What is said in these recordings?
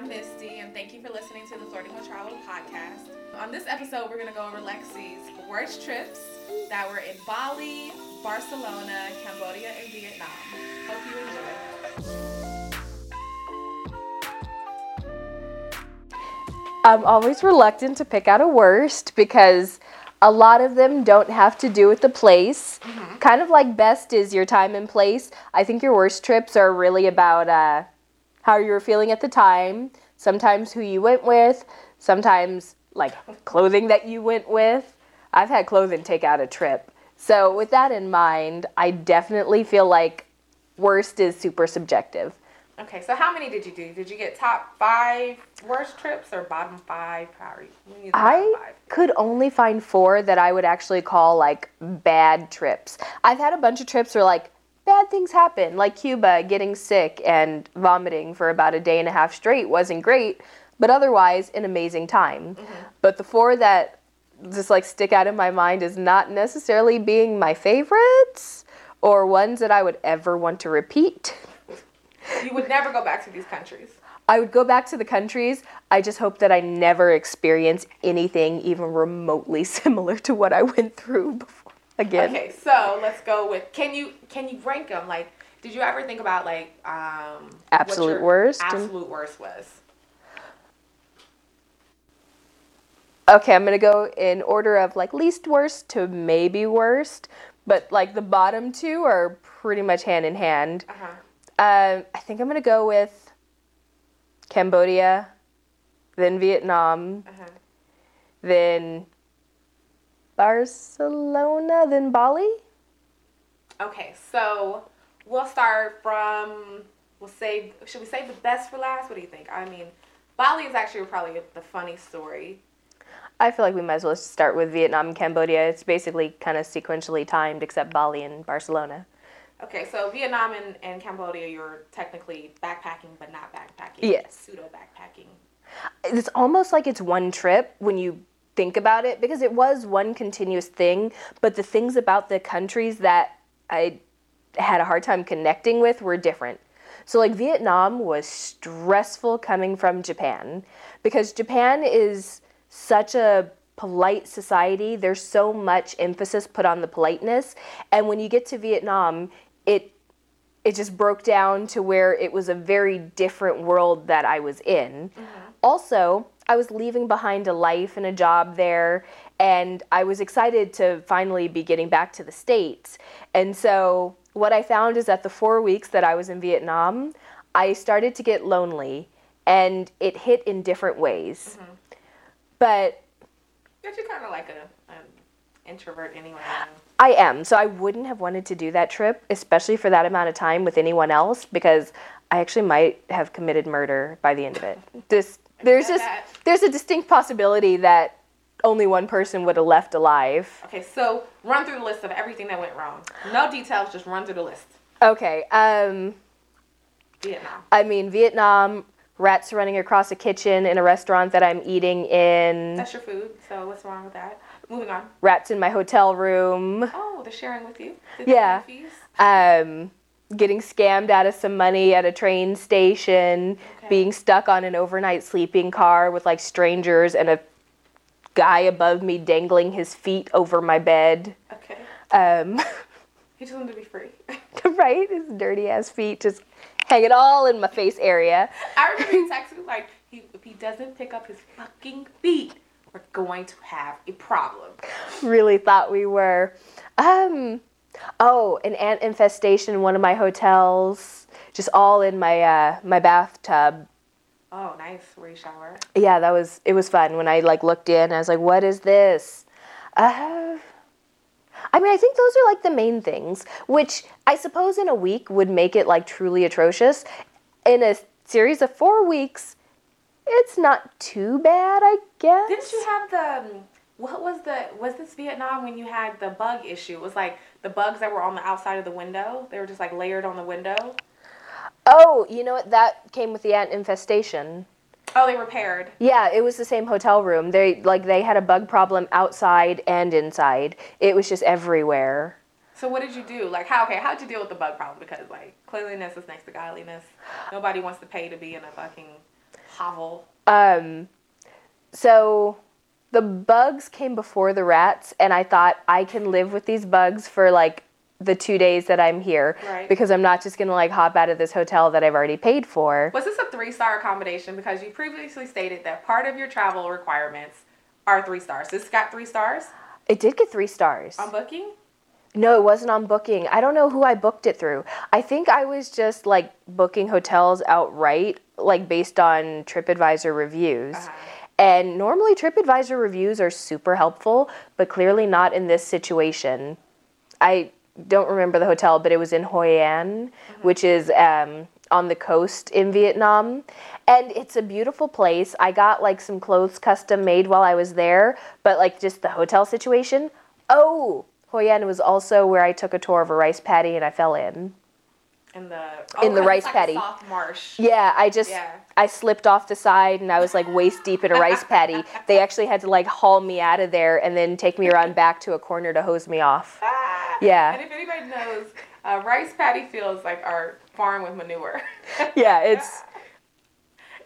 I'm Misty, and thank you for listening to the Flirting with Travel podcast. On this episode, we're going to go over Lexi's worst trips that were in Bali, Barcelona, Cambodia, and Vietnam. Hope you enjoy. I'm always reluctant to pick out a worst because a lot of them don't have to do with the place. Mm-hmm. Kind of like best is your time and place. I think your worst trips are really about uh, how you were feeling at the time, sometimes who you went with, sometimes like clothing that you went with. I've had clothing take out a trip. So, with that in mind, I definitely feel like worst is super subjective. Okay, so how many did you do? Did you get top five worst trips or bottom five? You? I five? could only find four that I would actually call like bad trips. I've had a bunch of trips where like bad things happen, like Cuba getting sick and vomiting for about a day and a half straight wasn't great, but otherwise an amazing time. Mm-hmm. But the four that just like stick out in my mind is not necessarily being my favorites or ones that I would ever want to repeat. You would never go back to these countries. I would go back to the countries. I just hope that I never experience anything even remotely similar to what I went through before again. Okay, so let's go with can you can you rank them? Like, did you ever think about like um absolute worst? Absolute worst was. Okay, I'm gonna go in order of like least worst to maybe worst, but like the bottom two are pretty much hand in hand. Uh-huh. Um, I think I'm gonna go with Cambodia, then Vietnam, uh-huh. then Barcelona, then Bali. Okay, so we'll start from. We'll save. Should we save the best for last? What do you think? I mean, Bali is actually probably the funny story. I feel like we might as well start with Vietnam and Cambodia. It's basically kind of sequentially timed, except Bali and Barcelona. Okay, so Vietnam and, and Cambodia, you're technically backpacking, but not backpacking. Yes. Pseudo backpacking. It's almost like it's one trip when you think about it, because it was one continuous thing, but the things about the countries that I had a hard time connecting with were different. So, like, Vietnam was stressful coming from Japan because Japan is such a polite society. There's so much emphasis put on the politeness. And when you get to Vietnam, it it just broke down to where it was a very different world that I was in. Mm-hmm. Also, I was leaving behind a life and a job there, and I was excited to finally be getting back to the States. And so, what I found is that the four weeks that I was in Vietnam, I started to get lonely, and it hit in different ways. Mm-hmm. But. But you're kind of like a, an introvert anyway. I am. So I wouldn't have wanted to do that trip, especially for that amount of time with anyone else, because I actually might have committed murder by the end of it. This there's just there's a distinct possibility that only one person would have left alive. Okay, so run through the list of everything that went wrong. No details, just run through the list. Okay. Um Vietnam. I mean Vietnam, rats running across a kitchen in a restaurant that I'm eating in. That's your food, so what's wrong with that? Moving on. Rats in my hotel room. Oh, they're sharing with you? Did yeah. Um, getting scammed out of some money at a train station. Being stuck on an overnight sleeping car with like strangers and a guy above me dangling his feet over my bed. Okay. Um, he just wanted to be free. right? His dirty ass feet just hanging all in my face area. I remember he texted like, he, if he doesn't pick up his fucking feet, we're going to have a problem. Really thought we were. Um, oh, an ant infestation in one of my hotels, just all in my uh, my bathtub. Oh, nice. Where you shower? Yeah, that was it was fun when I like looked in. I was like, "What is this?" Uh, I mean, I think those are like the main things, which I suppose in a week would make it like truly atrocious. In a series of four weeks, it's not too bad, I guess. Didn't you have the um, what was the was this Vietnam when you had the bug issue? It was like the bugs that were on the outside of the window. They were just like layered on the window. Oh, you know what? That came with the ant infestation. Oh, they repaired. Yeah, it was the same hotel room. They like they had a bug problem outside and inside. It was just everywhere. So what did you do? Like how okay, how'd you deal with the bug problem? Because like cleanliness is next to godliness. Nobody wants to pay to be in a fucking hovel? Um, so the bugs came before the rats, and I thought I can live with these bugs for like the two days that I'm here Right. because I'm not just gonna like hop out of this hotel that I've already paid for. Was this a three star accommodation? Because you previously stated that part of your travel requirements are three stars. This got three stars It did get three stars. on booking? No, it wasn't on booking. I don't know who I booked it through. I think I was just like booking hotels outright, like based on TripAdvisor reviews. Uh-huh. And normally TripAdvisor reviews are super helpful, but clearly not in this situation. I don't remember the hotel, but it was in Hoi An, which is um, on the coast in Vietnam. And it's a beautiful place. I got like some clothes custom made while I was there, but like just the hotel situation. Oh, Hoi An was also where I took a tour of a rice paddy and I fell in. In the In the 'cause rice like paddy. Soft marsh. Yeah, I just Yeah. I slipped off the side and I was like waist deep in a rice paddy. They actually had to like haul me out of there and then take me around back to a corner to hose me off. Ah. Yeah. And if anybody knows, uh, rice paddy fields like are farmed with manure. Yeah, it's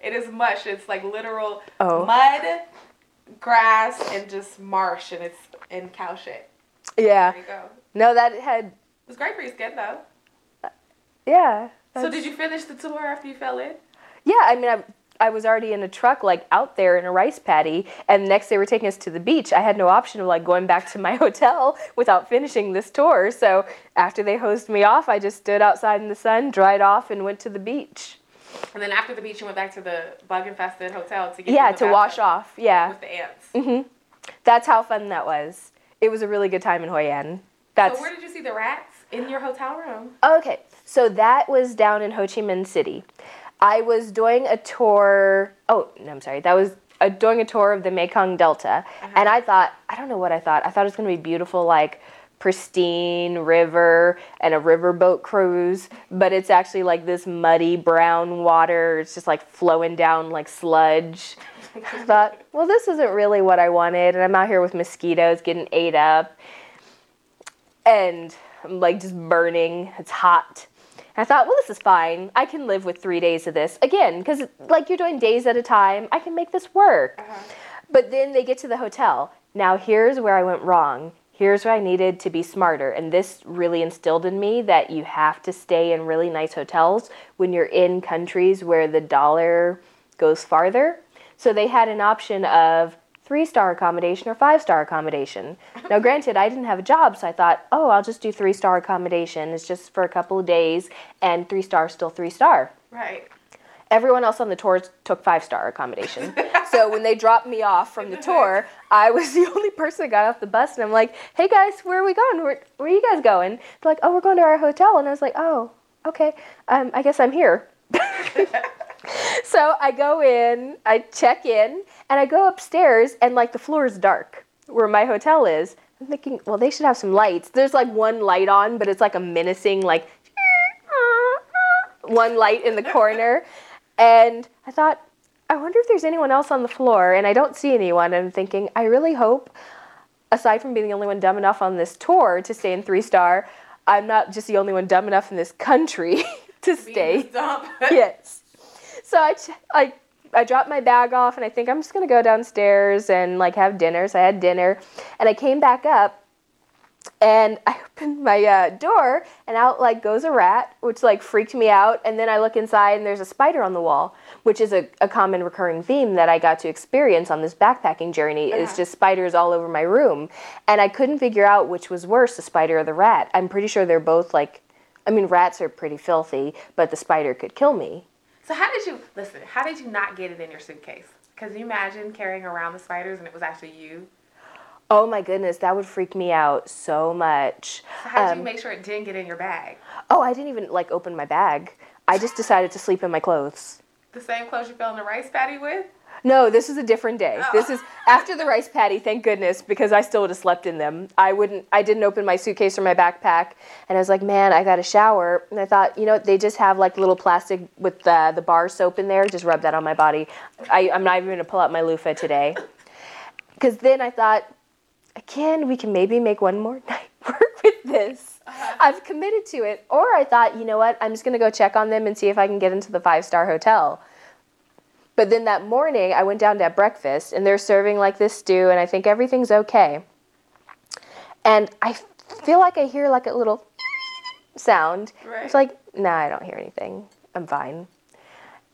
It is mush. It's like literal Oh. mud, grass, and just marsh, and it's in cow shit. yeah. There you go. No, that had It was great for your skin though. yeah. So did you finish the tour after you fell in? Yeah, I mean, I, I was already in a truck, like out there in a rice paddy, and next they were taking us to the beach. I had no option of like going back to my hotel without finishing this tour. So after they hosed me off, I just stood outside in the sun, dried off, and went to the beach. And then after the beach, you went back to the bug infested hotel to get Yeah, to wash off. Yeah, with the ants. hmm that's how fun that was. It was a really good time in Hoi An. That's So where did you see the rats in your hotel room? Okay, so that was down in Ho Chi Minh City. I was doing a tour. Oh, no, I'm sorry. That was uh, doing a tour of the Mekong Delta, and I thought I don't know what I thought. I thought it was gonna be beautiful, like pristine river and a riverboat cruise, but it's actually like this muddy brown water. It's just like flowing down like sludge. I thought, well, this isn't really what I wanted, and I'm out here with mosquitoes getting ate up and I'm like just burning. It's hot. I thought, well, this is fine. I can live with three days of this. Again, because like you're doing days at a time, I can make this work. Uh-huh. But then they get to the hotel. Now, here's where I went wrong. Here's where I needed to be smarter. And this really instilled in me that you have to stay in really nice hotels when you're in countries where the dollar goes farther. So they had an option of three star accommodation or five star accommodation. Now, granted, I didn't have a job, so I thought, oh, I'll just do three star accommodation. It's just for a couple of days, and three star still three star. Right. Everyone else on the tour took five star accommodation. so when they dropped me off from the tour, I was the only person that got off the bus, and I'm like, hey guys, where are we going? Where, where are you guys going? They're like, oh, we're going to our hotel. And I was like, oh, okay, um, I guess I'm here. So I go in, I check in, and I go upstairs, and like the floor is dark where my hotel is. I'm thinking, well, they should have some lights. There's like one light on, but it's like a menacing, like one light in the corner. And I thought, I wonder if there's anyone else on the floor, and I don't see anyone. I'm thinking, I really hope, aside from being the only one dumb enough on this tour to stay in three star, I'm not just the only one dumb enough in this country to stay yes. So I, I, I dropped my bag off and I think I'm just gonna go downstairs and like have dinner. So I had dinner, and I came back up, and I opened my uh, door, and out like goes a rat, which like freaked me out. And then I look inside, and there's a spider on the wall, which is a, a common recurring theme that I got to experience on this backpacking journey. Is Uh-huh. just spiders all over my room, and I couldn't figure out which was worse, the spider or the rat. I'm pretty sure they're both like. I mean, rats are pretty filthy, but the spider could kill me. So how did you listen? How did you not get it in your suitcase? Because you imagine carrying around the spiders and it was actually you. Oh my goodness, that would freak me out so much. So how did Um, you make sure it didn't get in your bag? Oh, I didn't even like open my bag. I just decided to sleep in my clothes. The same clothes you fell in the rice paddy with? No, this is a different day. Oh. This is after the rice paddy, thank goodness, because I still would have slept in them. I wouldn't I didn't open my suitcase or my backpack and I was like, man, I got a shower. And I thought, you know, they just have like little plastic with the the bar soap in there. Just rub that on my body. I, I'm not even gonna pull out my loofah today. Cause then I thought, again, we can maybe make one more night work with this. Uh-huh. I've committed to it. Or I thought, you know what, I'm just gonna go check on them and see if I can get into the five star hotel. But then that morning, I went down to have breakfast, and they're serving like this stew, and I think everything's okay. And I feel like I hear like a little sound. Right. It's like, nah, I don't hear anything. I'm fine.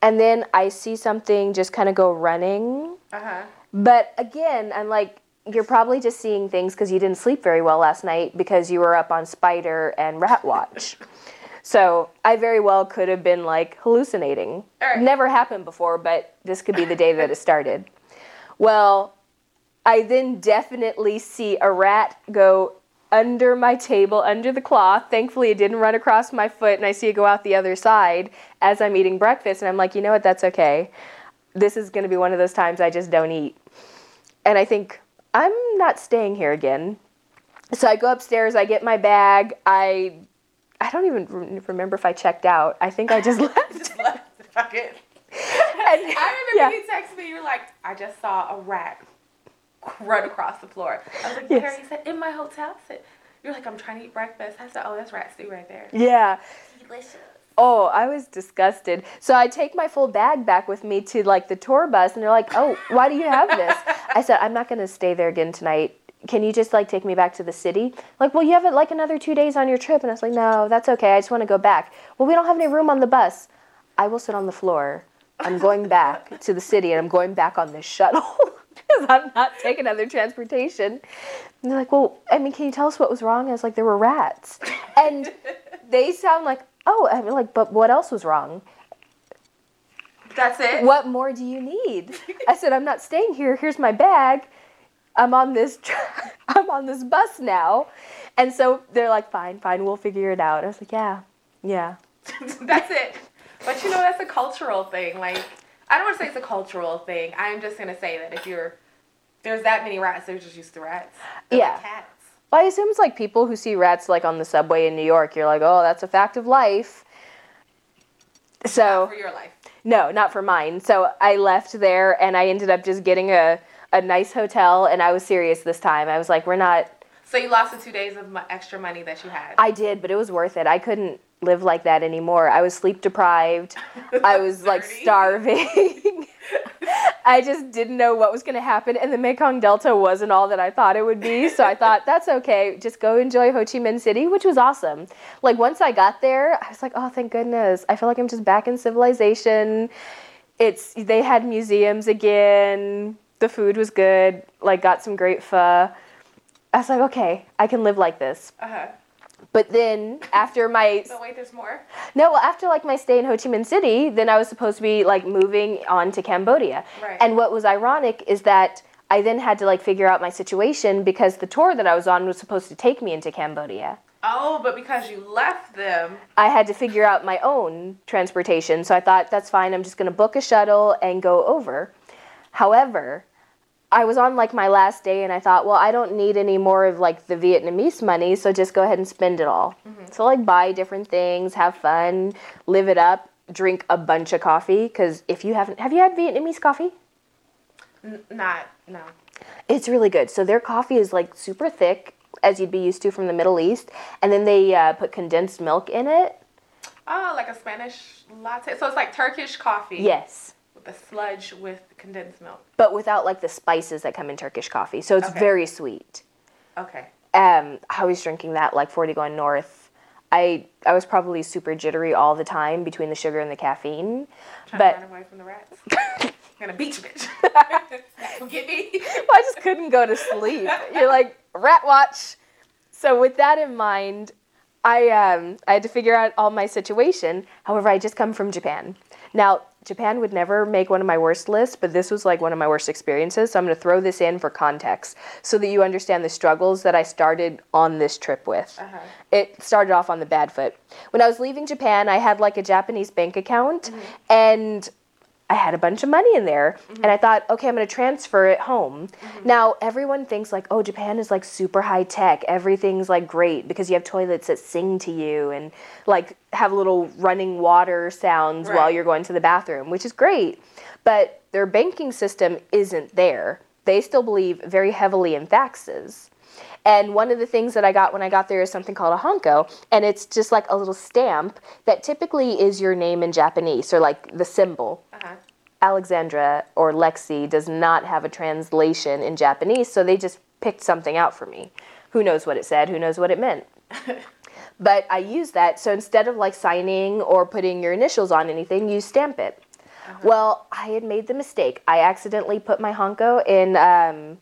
And then I see something just kind of go running. Uh huh. But again, I'm like, you're probably just seeing things because you didn't sleep very well last night because you were up on Spider and Rat Watch. so I very well could have been like hallucinating. All right. Never happened before, but this could be the day that it started. Well, I then definitely see a rat go under my table, under the cloth. Thankfully, it didn't run across my foot, and I see it go out the other side as I'm eating breakfast. And I'm like, you know what? That's okay. This is going to be one of those times I just don't eat. And I think, I'm not staying here again. So I go upstairs, I get my bag. I I don't even re- remember if I checked out. I think I just left. Just left. Fuck it. And- I remember yeah. you texted me. You were like, "I just saw a rat run across the floor." I was like, Yes. "Where?" He said, "In my hotel." I said, "You're like, I'm trying to eat breakfast." I said, "Oh, that's rat stew right there." Yeah. Delicious. Oh, I was disgusted. So I take my full bag back with me to like the tour bus, and they're like, "Oh, why do you have this?" I said, "I'm not going to stay there again tonight. Can you just like take me back to the city?" Like, well, you have it like another two days on your trip, and I was like, "No, that's okay. I just want to go back." Well, we don't have any room on the bus. I will sit on the floor. I'm going back to the city, and I'm going back on this shuttle. Because I'm not taking other transportation. And they're like, well, I mean, can you tell us what was wrong? I was like, there were rats. And they sound like, oh, I mean, like, but what else was wrong? That's it. What more do you need? I said, I'm not staying here. Here's my bag. I'm on this. Tra- I'm on this bus now, and so they're like, fine, fine, we'll figure it out. I was like, yeah, yeah. that's it. But you know, that's a cultural thing. Like, I don't want to say it's a cultural thing. I'm just gonna say that if you're there's that many rats, they're just used to rats. They're Yeah. Like cats. Well, I assume it's like people who see rats like on the subway in New York. You're like, oh, that's a fact of life. So For your life. No, not for mine. So I left there and I ended up just getting a, a nice hotel and I was serious this time. I was like, we're not. So you lost the two days of extra money that you had. I did, but it was worth it. I couldn't live like that anymore. I was sleep deprived. I was like starving. I just didn't know what was going to happen. And the Mekong Delta wasn't all that I thought it would be. So I thought, that's okay. Just go enjoy Ho Chi Minh City, which was awesome. Like, once I got there, I was like, oh, thank goodness. I feel like I'm just back in civilization. It's, they had museums again. The food was good. Like, got some great pho. I was like, okay, I can live like this. Uh huh. But then after my So wait, there's more. no, well, after like my stay in Ho Chi Minh City, then I was supposed to be like moving on to Cambodia. Right. And what was ironic is that I then had to like figure out my situation because the tour that I was on was supposed to take me into Cambodia. Oh, but because you left them, I had to figure out my own transportation. So I thought that's fine. I'm just going to book a shuttle and go over. However, I was on like my last day and I thought, well, I don't need any more of like the Vietnamese money, so just go ahead and spend it all. So like buy different things, have fun, live it up, drink a bunch of coffee cuz if you haven't have you had Vietnamese coffee? n- not no. It's really good. So their coffee is like super thick as you'd be used to from the Middle East, and then they uh, put condensed milk in it. Oh, like a Spanish latte. So it's like Turkish coffee. Yes. With a sludge with condensed milk. but without like the spices that come in Turkish coffee. So it's Okay. very sweet. Okay. Um, I was drinking that like 40 going north. I I was probably super jittery all the time between the sugar and the caffeine. Trying But to run away from the rats. gonna beat you, bitch. Forget me. I just couldn't go to sleep. You're like rat watch. So with that in mind, I um I had to figure out all my situation. However, I just come from Japan. Now, Japan would never make one of my worst lists, but this was like one of my worst experiences. So I'm going to throw this in for context so that you understand the struggles that I started on this trip with. Uh-huh. It started off on the bad foot. When I was leaving Japan, I had like a Japanese bank account and I had a bunch of money in there and mm-hmm. I thought, okay, I'm going to transfer it home. Mm-hmm. Now, everyone thinks like, oh, Japan is like super high tech. Everything's like great because you have toilets that sing to you and like have little running water sounds while you're going to the bathroom, which is great. But their banking system isn't there. They still believe very heavily in faxes. And one of the things that I got when I got there is something called a hanko, and it's just like a little stamp that typically is your name in Japanese, or like the symbol. Uh-huh. Alexandra or Lexi does not have a translation in Japanese, so they just picked something out for me. Who knows what it said? Who knows what it meant? but I use that. So instead of like signing or putting your initials on anything, you stamp it. Well, I had made the mistake. I accidentally put my Hanko in um,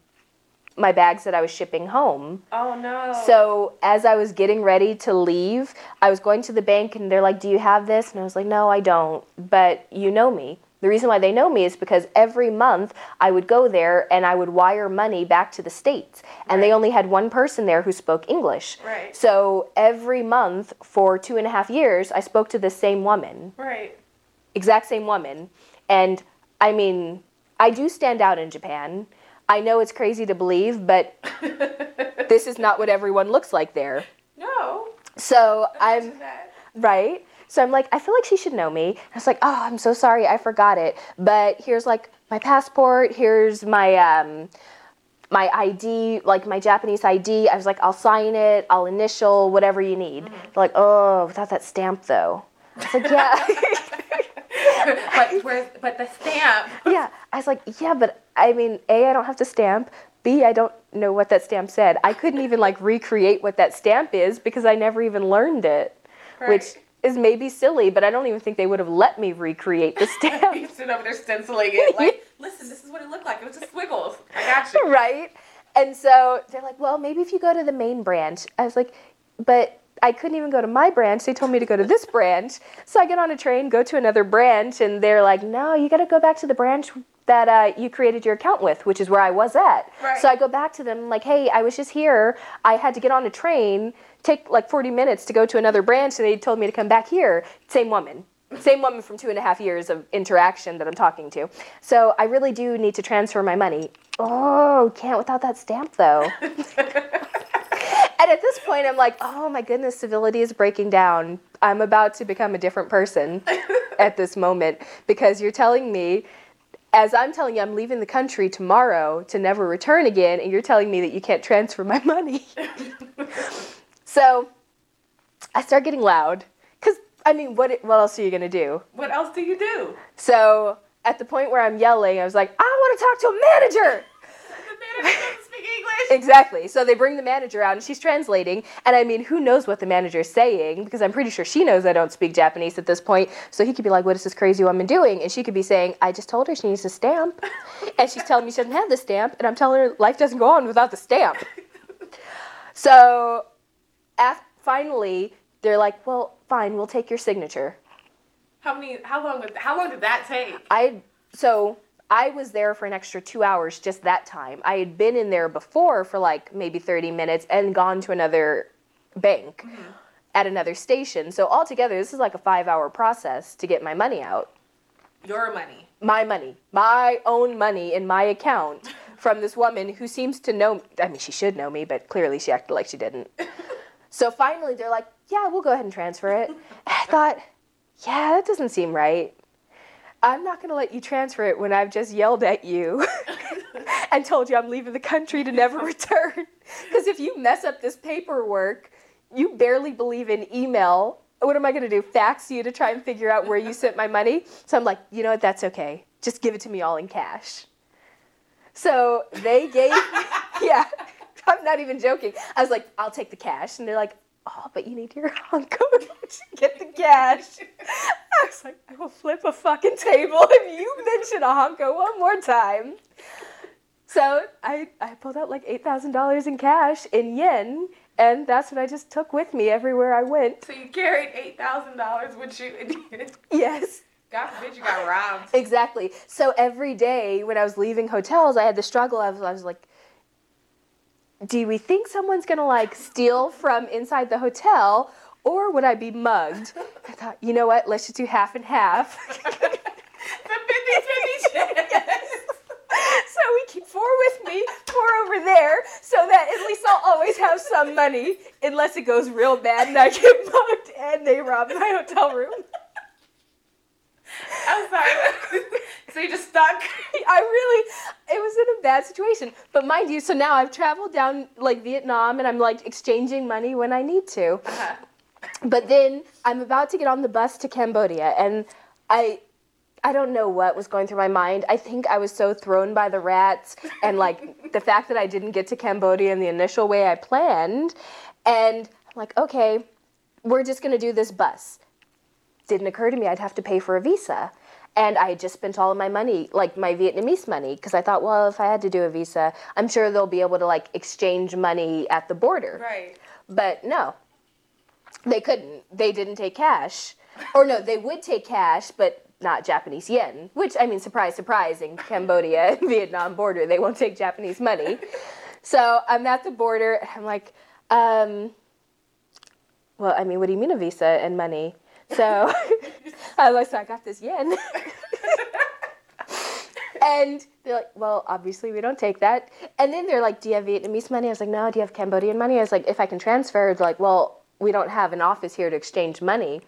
my bags that I was shipping home. Oh no. So as I was getting ready to leave, I was going to the bank and they're like, "Do you have this?" And I was like, "No, I don't." But you know me. The reason why they know me is because every month I would go there and I would wire money back to the states, and they only had one person there who spoke English. Right. So every month for two and a half years, I spoke to the same woman right. exact same woman. And I mean, I do stand out in Japan. I know it's crazy to believe, but this is not what everyone looks like there. No. So I'm right. So I'm like, I feel like she should know me. I was like, oh, I'm so sorry, I forgot it. But here's like my passport. Here's my um, my ID, like my Japanese ID. I was like, I'll sign it. I'll initial whatever you need. They're like, oh, without that stamp though. I was like, yeah. but where's but the stamp? yeah. I was like, yeah, but I mean, A, I don't have to stamp. B, I don't know what that stamp said. I couldn't even like recreate what that stamp is because I never even learned it, which is maybe silly, but I don't even think they would have let me recreate the stamp. You stood over there stenciling it. Like, listen, this is what it looked like. It was just squiggles. I got you. right? And so they're like, well, maybe if you go to the main branch. I was like, but I couldn't even go to my branch. They told me to go to this branch. So I get on a train, go to another branch, and they're like, no, you got to go back to the branch that uh, you created your account with, which is where I was at. Right. So I go back to them, like, hey, I was just here. I had to get on a train, take like 40 minutes to go to another branch, and they told me to come back here. Same woman. Same woman from two and a half years of interaction that I'm talking to. So I really do need to transfer my money. Oh, can't without that stamp though. and at this point, I'm like, oh my goodness, civility is breaking down. I'm about to become a different person at this moment because you're telling me, as I'm telling you, I'm leaving the country tomorrow to never return again, and you're telling me that you can't transfer my money. so I start getting loud because, I mean, what, what else are you going to do? What else do you do? So at the point where I'm yelling, I was like, I want to talk to a manager. The manager doesn't speak English. Exactly. So they bring the manager out and she's translating. And I mean, who knows what the manager's saying? Because I'm pretty sure she knows I don't speak Japanese at this point. So he could be like, What is this crazy woman doing? And she could be saying, I just told her she needs a stamp. and she's telling me she doesn't have the stamp. And I'm telling her life doesn't go on without the stamp. So finally, they're like, Well, fine, we'll take your signature. How many? How long? Was, how long did that take? I so I was there for an extra two hours just that time. I had been in there before for like maybe 30 minutes and gone to another bank mm-hmm. at another station. So altogether, this is like a five hour process to get my money out. Your money. My money, my own money in my account from this woman who seems to know. I mean, she should know me, but clearly she acted like she didn't. So finally, they're like, "Yeah, we'll go ahead and transfer it." I thought, "Yeah, that doesn't seem right. I'm not going to let you transfer it when I've just yelled at you and told you I'm leaving the country to never return. Because if you mess up this paperwork, you barely believe in email. What am I going to do? Fax you to try and figure out where you sent my money? So I'm like, you know what? That's okay. Just give it to me all in cash. So they gave, yeah, I'm not even joking. I was like, I'll take the cash. And they're like, oh, but you need your Hanko to get the cash. I was like, I will flip a fucking table if you mention a Hanko one more time. So I, I pulled out like $8,000 in cash in yen, and that's what I just took with me everywhere I went. So you carried eight thousand dollars with you. Yes. God forbid you got robbed. Exactly. So every day when I was leaving hotels, I had the struggle. I was, I was like, do we think someone's gonna like steal from inside the hotel, or would I be mugged? I thought, you know what? Let's just do half and half. The 50 50 chance. so we keep four with me, four over there, so that at least I'll always have some money, unless it goes real bad and I get mugged and they rob my hotel room. I'm sorry. so you just stuck. I really, it was in a bad situation. But mind you, so now I've traveled down like Vietnam and I'm like exchanging money when I need to. Uh-huh. But then I'm about to get on the bus to Cambodia and I, I don't know what was going through my mind. I think I was so thrown by the rats and like the fact that I didn't get to Cambodia in the initial way I planned. And I'm like, okay, we're just gonna do this bus. Didn't occur to me I'd have to pay for a visa. And I had just spent all of my money, like my Vietnamese money, because I thought, well, if I had to do a visa, I'm sure they'll be able to like exchange money at the border. Right. But no, they couldn't. They didn't take cash. Or no, they would take cash, but not Japanese yen. Which, I mean, surprise, surprise, in Cambodia and Vietnam border, they won't take Japanese money. So I'm at the border, and I'm like, um, well, I mean, what do you mean a visa and money? So I was like, so I got this yen. and they're like, well, obviously we don't take that. And then they're like, do you have Vietnamese money? I was like, no. Do you have Cambodian money? I was like, if I can transfer, they're like, well, we don't have an office here to exchange money.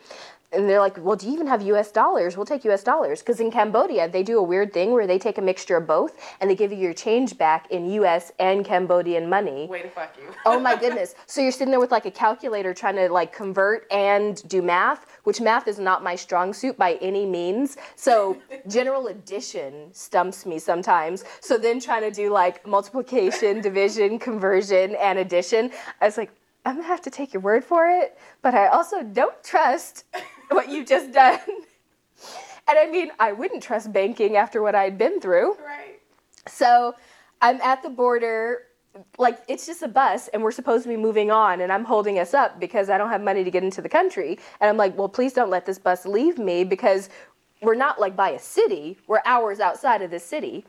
And they're like, well, do you even have US dollars? We'll take US dollars. Because in Cambodia, they do a weird thing where they take a mixture of both and they give you your change back in US and Cambodian money. Way to fuck you. Oh my goodness. So you're sitting there with like a calculator trying to like convert and do math, which math is not my strong suit by any means. So general addition stumps me sometimes. So then trying to do like multiplication, division, conversion, and addition, I was like, I'm gonna have to take your word for it, but I also don't trust what you've just done. And I mean, I wouldn't trust banking after what I'd been through. Right. So I'm at the border, like it's just a bus, and we're supposed to be moving on, and I'm holding us up because I don't have money to get into the country. And I'm like, well, please don't let this bus leave me because we're not like by a city, we're hours outside of the city.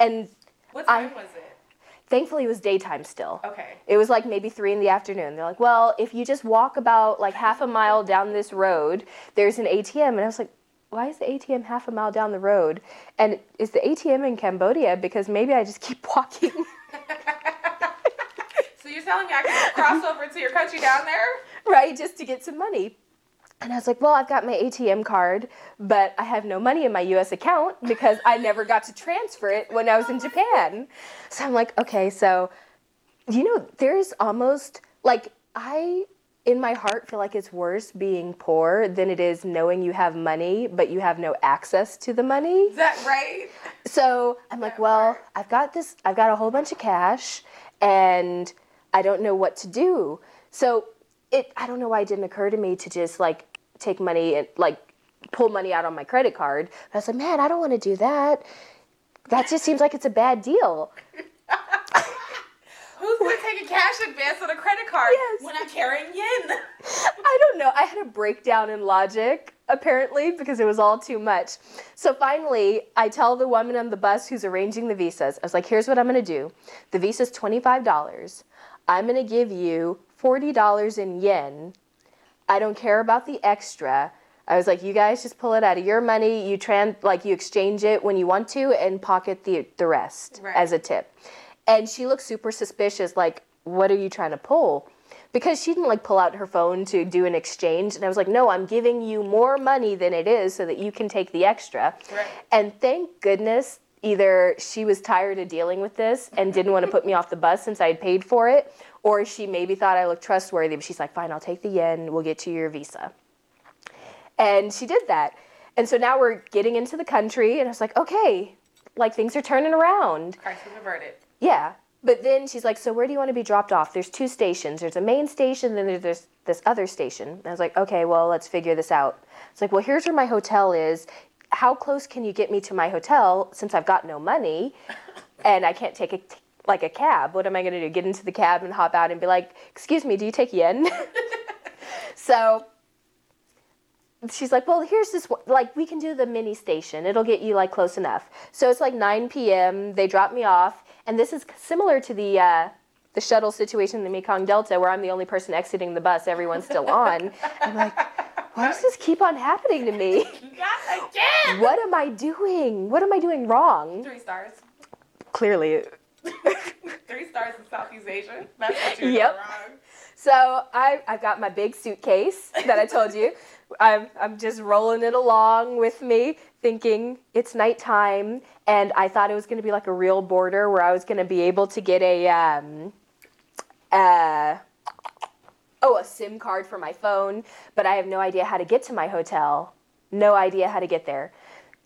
And What I- time was it? Thankfully, it was daytime still. Okay. It was like maybe three in the afternoon. They're like, well, if you just walk about like half a mile down this road, there's an ATM. And I was like, why is the ATM half a mile down the road? And is the ATM in Cambodia? Because maybe I just keep walking. So you're telling me I can cross over to your country down there? right, just to get some money. And I was like, well, I've got my ATM card, but I have no money in my US account because I never got to transfer it when I was in Japan. So I'm like, okay, so, you know, there's almost like, I, in my heart, feel like it's worse being poor than it is knowing you have money, but you have no access to the money. Is that right? So I'm like, well. I've got this, I've got a whole bunch of cash and I don't know what to do. So it, I don't know why it didn't occur to me to just like take money and like pull money out on my credit card. But I was like, man, I don't want to do that. That just seems like it's a bad deal. Who's gonna take a cash advance on a credit card Yes. when I'm carrying yen? I don't know. I had a breakdown in logic, apparently, because it was all too much. So finally, I tell the woman on the bus who's arranging the visas, I was like, here's what I'm going to do. The visa's $25. I'm going to give you $40 in yen. I don't care about the extra. I was like, you guys just pull it out of your money. You trans like you exchange it when you want to and pocket the the rest Right. as a tip. And she looked super suspicious, like, what are you trying to pull? Because she didn't like pull out her phone to do an exchange. And I was like, no, I'm giving you more money than it is so that you can take the extra. Right. And thank goodness either she was tired of dealing with this and didn't want to put me off the bus since I had paid for it, or she maybe thought I looked trustworthy. But she's like, fine, I'll take the yen, we'll get you your visa. And she did that. And so now we're getting into the country, and I was like, okay, like things are turning around. Crisis averted. Yeah. But then she's like, so where do you want to be dropped off? There's two stations. There's a main station, then there's this, this other station. And I was like, okay, well, let's figure this out. It's like, well, here's where my hotel is. How close can you get me to my hotel since I've got no money and I can't take a like a cab? What am I going to do? Get into the cab and hop out and be like, excuse me, do you take yen? so she's like, well, here's this, like, we can do the mini station. It'll get you, like, close enough. So it's like 9 p.m. They drop me off. And this is similar to the, uh, the shuttle situation in the Mekong Delta where I'm the only person exiting the bus, everyone's still on. I'm like, why does this keep on happening to me? Not again. What am I doing? What am I doing wrong? Three stars. Clearly. Three stars in Southeast Asia. That's what you're Yep. wrong. So I, I've got my big suitcase that I told you. I'm, I'm just rolling it along with me, thinking it's nighttime, and I thought it was going to be like a real border where I was going to be able to get a um, uh, oh a SIM card for my phone, but I have no idea how to get to my hotel. No idea how to get there.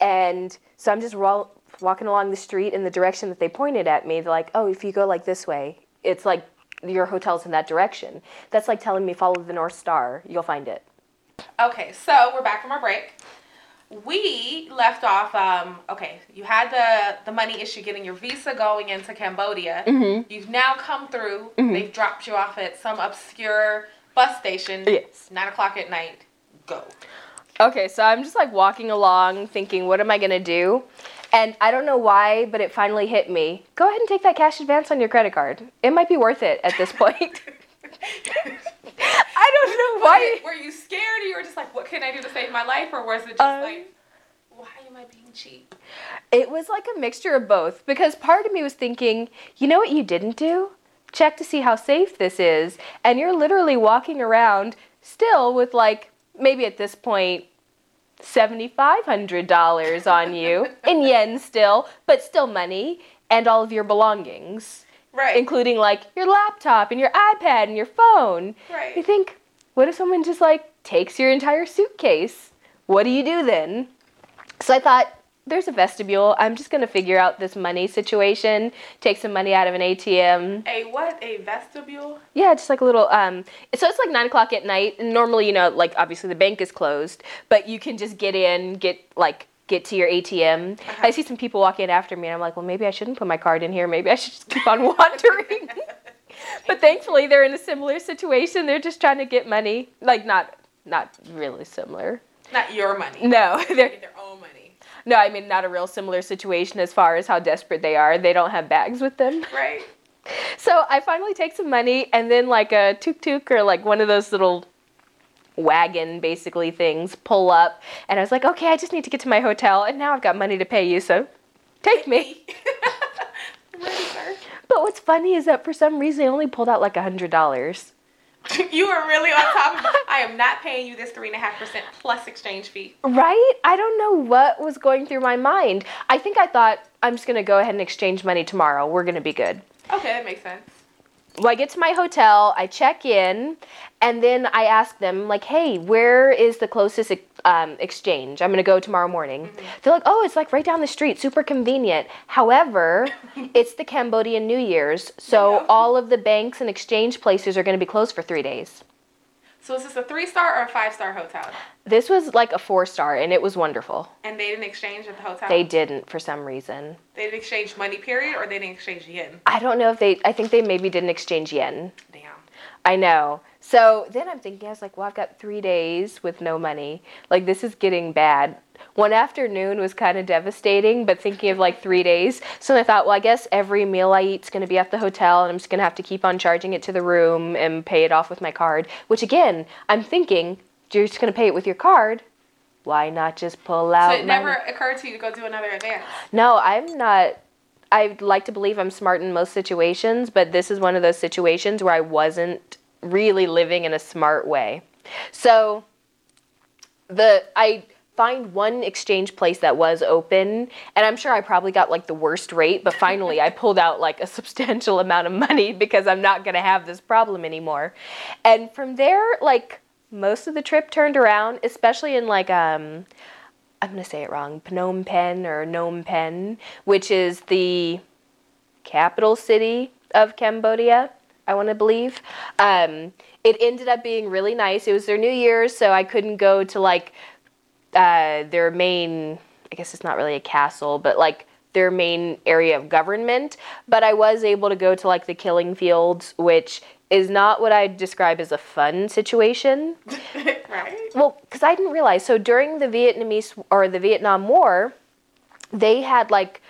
And so I'm just ro- walking along the street in the direction that they pointed at me. They're like, oh, if you go like this way, it's like your hotel's in that direction. That's like telling me follow the North Star. You'll find it. Okay, so we're back from our break. We left off. Um, okay, you had the the money issue getting your visa going into Cambodia. Mm-hmm. You've now come through. They've dropped you off at some obscure bus station. Yes. Nine o'clock at night. Go. Okay, so I'm just like walking along thinking, what am I gonna do? And I don't know why, but it finally hit me. Go ahead and take that cash advance on your credit card. It might be worth it at this point. I don't know why. Were you scared, or you were just like, "What can I do to save my life?" Or was it just Um, like, "Why am I being cheap?" It was like a mixture of both because part of me was thinking, you know what you didn't do? Check to see how safe this is. And you're literally walking around still with like maybe at this point $7500 on you in yen still, but still money and all of your belongings, Right. including like your laptop and your iPad and your phone. Right. You think, what if someone just like takes your entire suitcase? What do you do then? So I thought, there's a vestibule. I'm just gonna figure out this money situation. Take some money out of an ATM. a what? A vestibule? Yeah, just like a little. Um, so it's like nine o'clock at night. And normally, you know, like obviously the bank is closed, but you can just get in, get like get to your ATM. Uh-huh. I see some people walk in after me, and I'm like, well, maybe I shouldn't put my card in here. Maybe I should just keep on wandering. but thankfully, they're in a similar situation. They're just trying to get money. Like not not really similar. Not your money. No, they're Get their own money. No. I mean, not a real similar situation as far as how desperate they are. They don't have bags with them. Right. So I finally take some money and then like a tuk tuk or like one of those little wagon basically things pull up and I was like, okay, I just need to get to my hotel and now I've got money to pay you, so take me. But what's funny is that for some reason I only pulled out like a hundred dollars. you were really on top of it. I am not paying you this three and a half percent plus exchange fee. Right? I don't know what was going through my mind. I think I thought I'm just gonna go ahead and exchange money tomorrow. We're gonna be good. Okay, that makes sense. Well, I get to my hotel, I check in, and then I ask them, like, hey, where is the closest um, exchange? I'm going to go tomorrow morning. They're like, oh, it's like right down the street, super convenient. However, it's the Cambodian New Year's, so all of the banks and exchange places are going to be closed for three days. So is this a three star or a five star hotel? This was like a four star, and it was wonderful. And they didn't exchange at the hotel. They didn't for some reason. They didn't exchange money, period, or they didn't exchange yen. I don't know if they, I think they maybe didn't exchange yen. Damn. I know. So then I'm thinking, I was like, well, I've got three days with no money. Like, this is getting bad. One afternoon was kind of devastating, but thinking of like three days. So I thought, well, I guess every meal I eat is going to be at the hotel, and I'm just going to have to keep on charging it to the room and pay it off with my card. Which, again, I'm thinking, you're just going to pay it with your card. Why not just pull out? So it money? never occurred to you to go do another advance. No, I'm not. I'd like to believe I'm smart in most situations, but this is one of those situations where I wasn't really living in a smart way. So the I find one exchange place that was open and I'm sure I probably got like the worst rate, but finally I pulled out like a substantial amount of money because I'm not going to have this problem anymore. And from there like most of the trip turned around, especially in like um I'm going to say it wrong, Phnom Penh or Phnom Penh, which is the capital city of Cambodia, I want to believe. Um, it ended up being really nice. It was their New Year's, so I couldn't go to like uh, their main, I guess it's not really a castle, but like their main area of government. But I was able to go to like the killing fields, which is not what I'd describe as a fun situation. right? Well, because I didn't realize. So during the Vietnamese or the Vietnam War, they had like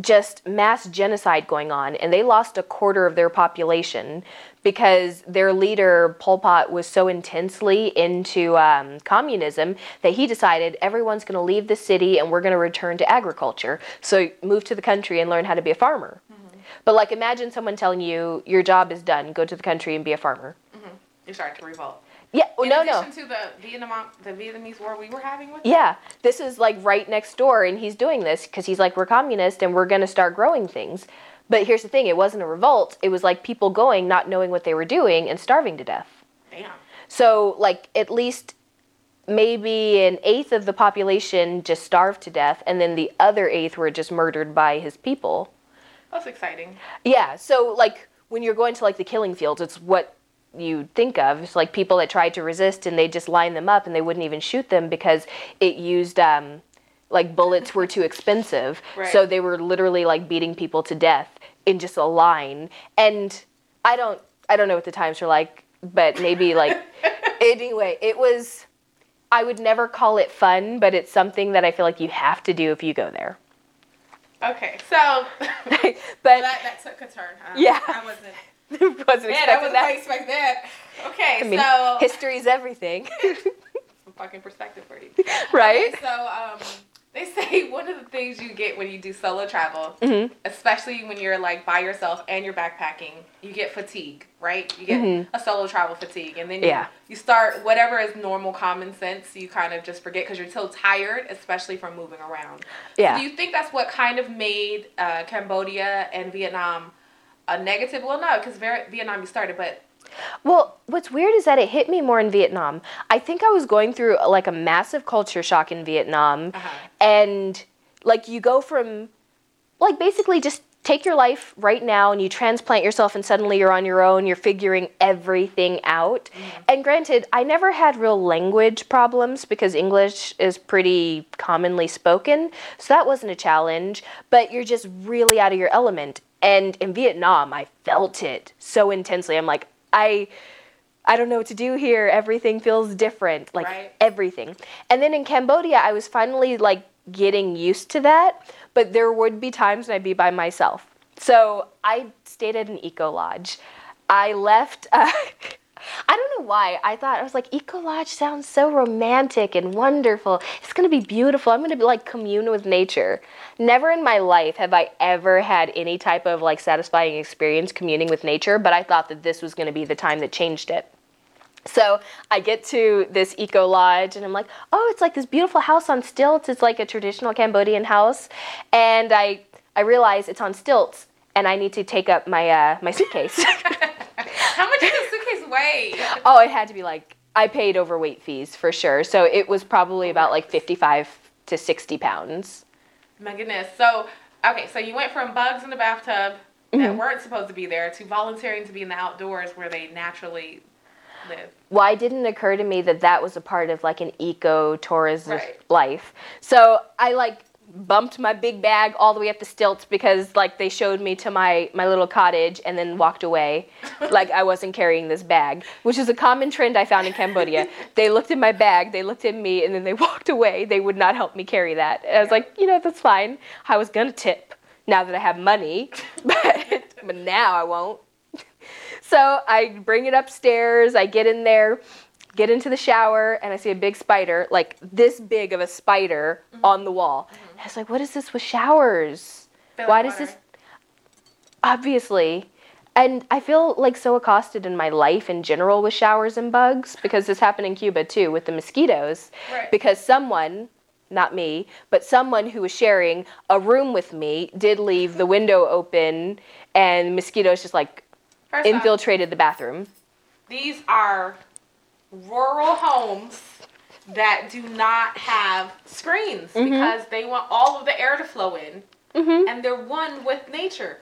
just mass genocide going on, and they lost a quarter of their population because their leader Pol Pot was so intensely into um, communism that he decided everyone's going to leave the city and we're going to return to agriculture. So move to the country and learn how to be a farmer. But like, imagine someone telling you your job is done, go to the country and be a farmer. Mm-hmm. You started to revolt. Yeah, well, In no, no. addition to the Vietnam, the Vietnamese war we were having with. Yeah, this is like right next door, and he's doing this because he's like, we're communist and we're going to start growing things. But here's the thing it wasn't a revolt, it was like people going, not knowing what they were doing, and starving to death. Damn. So, like, at least maybe an eighth of the population just starved to death, and then the other eighth were just murdered by his people. That's exciting. Yeah, so like when you're going to like the killing fields, it's what you think of. It's like people that tried to resist and they just line them up and they wouldn't even shoot them because it used um, like bullets were too expensive. Right. So they were literally like beating people to death in just a line. And I don't I don't know what the times were like, but maybe like anyway, it was I would never call it fun, but it's something that I feel like you have to do if you go there. Okay, so but that, that took a turn. Huh? Yeah. I wasn't. wasn't Man, I wasn't that. expect that. Okay, I mean, so history's everything, some fucking perspective for you. right? Okay, so um, they say one of the things you get when you do solo travel, Mhm. especially when you're like by yourself and you're backpacking, you get fatigue, right? You get Mhm. a solo travel fatigue, and then you, Yeah. you start whatever is normal common sense. You kind of just forget because you're so tired, especially from moving around. Yeah. Do you think that's what kind of made uh, Cambodia and Vietnam a negative? Well, no, because Vietnam you started, but Well, what's weird is that it hit me more in Vietnam. I think I was going through like a massive culture shock in Vietnam. Uh-huh. And like you go from like basically just take your life right now and you transplant yourself and suddenly you're on your own, you're figuring everything out. And granted, I never had real language problems because English is pretty commonly spoken. So that wasn't a challenge, but you're just really out of your element. And in Vietnam, I felt it so intensely. I'm like, I I don't know what to do here. Everything feels different. Like Right. everything. And then in Cambodia, I was finally like getting used to that, but there would be times when I'd be by myself. So I stayed at an eco lodge. I left. Uh, I don't know why. I thought I was like eco lodge sounds so romantic and wonderful. It's gonna be beautiful. I'm gonna be like commune with nature. Never in my life have I ever had any type of like satisfying experience communing with nature, but I thought that this was gonna be the time that changed it. So I get to this eco lodge and I'm like, oh, it's like this beautiful house on stilts. It's like a traditional Cambodian house, and I I realize it's on stilts and I need to take up my uh, my suitcase. how much does a suitcase weigh? oh, it had to be like I paid overweight fees for sure, so it was probably about like 55 to 60 pounds. My goodness. So, okay, so you went from bugs in the bathtub that weren't supposed to be there to volunteering to be in the outdoors where they naturally live. Why didn't it occur to me that that was a part of like an eco tourism Right. life? So I like bumped my big bag all the way up the stilts because like they showed me to my my little cottage and then walked away like I wasn't carrying this bag, which is a common trend I found in Cambodia. they looked at my bag, they looked at me, and then they walked away. They would not help me carry that. And I was like, you know, that's fine. I was gonna tip now that I have money, but but now I won't. So I bring it upstairs, I get in there, get into the shower, and I see a big spider, like this big of a spider mm-hmm. on the wall. And I was like, what is this with showers? Why like does water. this obviously and I feel like so accosted in my life in general with showers and bugs because this happened in Cuba too with the mosquitoes. Right. Because someone, not me, but someone who was sharing a room with me did leave the window open and mosquitoes just like First off, infiltrated the bathroom. these are rural homes that do not have screens Mm-hmm. because they want all of the air to flow in Mhm. and they're one with nature.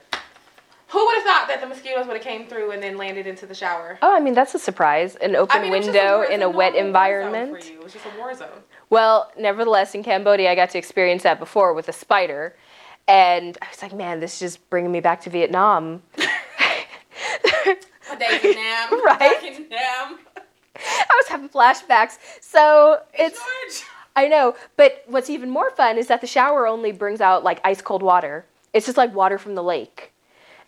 Who would have thought that the mosquitoes would have came through and then landed into the shower? Oh, I mean that's a surprise. An open I mean, window it's in a wet environment. For you. It's just a war zone. Well, nevertheless, in Cambodia, I got to experience that before with a spider, and I was like, man, this is just bringing me back to Vietnam. A Right? Back in Nam. I was having flashbacks. So it's George. I know, but what's even more fun is that the shower only brings out like ice cold water. It's just like water from the lake.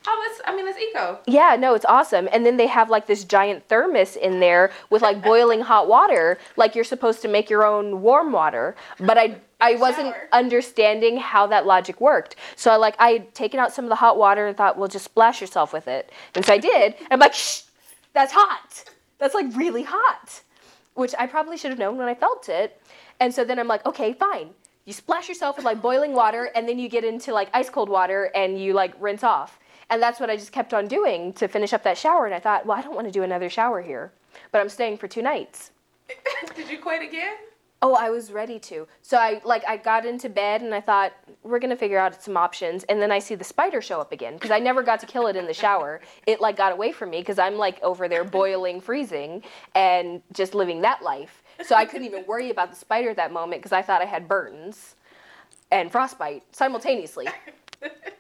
Oh, that's, I mean, that's eco. Yeah, no, it's awesome. And then they have like this giant thermos in there with like boiling hot water, like you're supposed to make your own warm water. But I I wasn't Shower. understanding how that logic worked. So I like I had taken out some of the hot water and thought, well, just splash yourself with it. And so I did. And I'm like, shh, that's hot. That's like really hot. Which I probably should have known when I felt it. And so then I'm like, okay, fine. You splash yourself with like boiling water and then you get into like ice cold water and you like rinse off. And that's what I just kept on doing to finish up that shower. And I thought, well, I don't want to do another shower here, but I'm staying for two nights. Did you quit again? Oh, I was ready to. So I like I got into bed and I thought we're gonna figure out some options, and then I see the spider show up again because I never got to kill it in the shower. It like got away from me because I'm like over there boiling, freezing, and just living that life. So I couldn't even worry about the spider at that moment because I thought I had burns and frostbite simultaneously.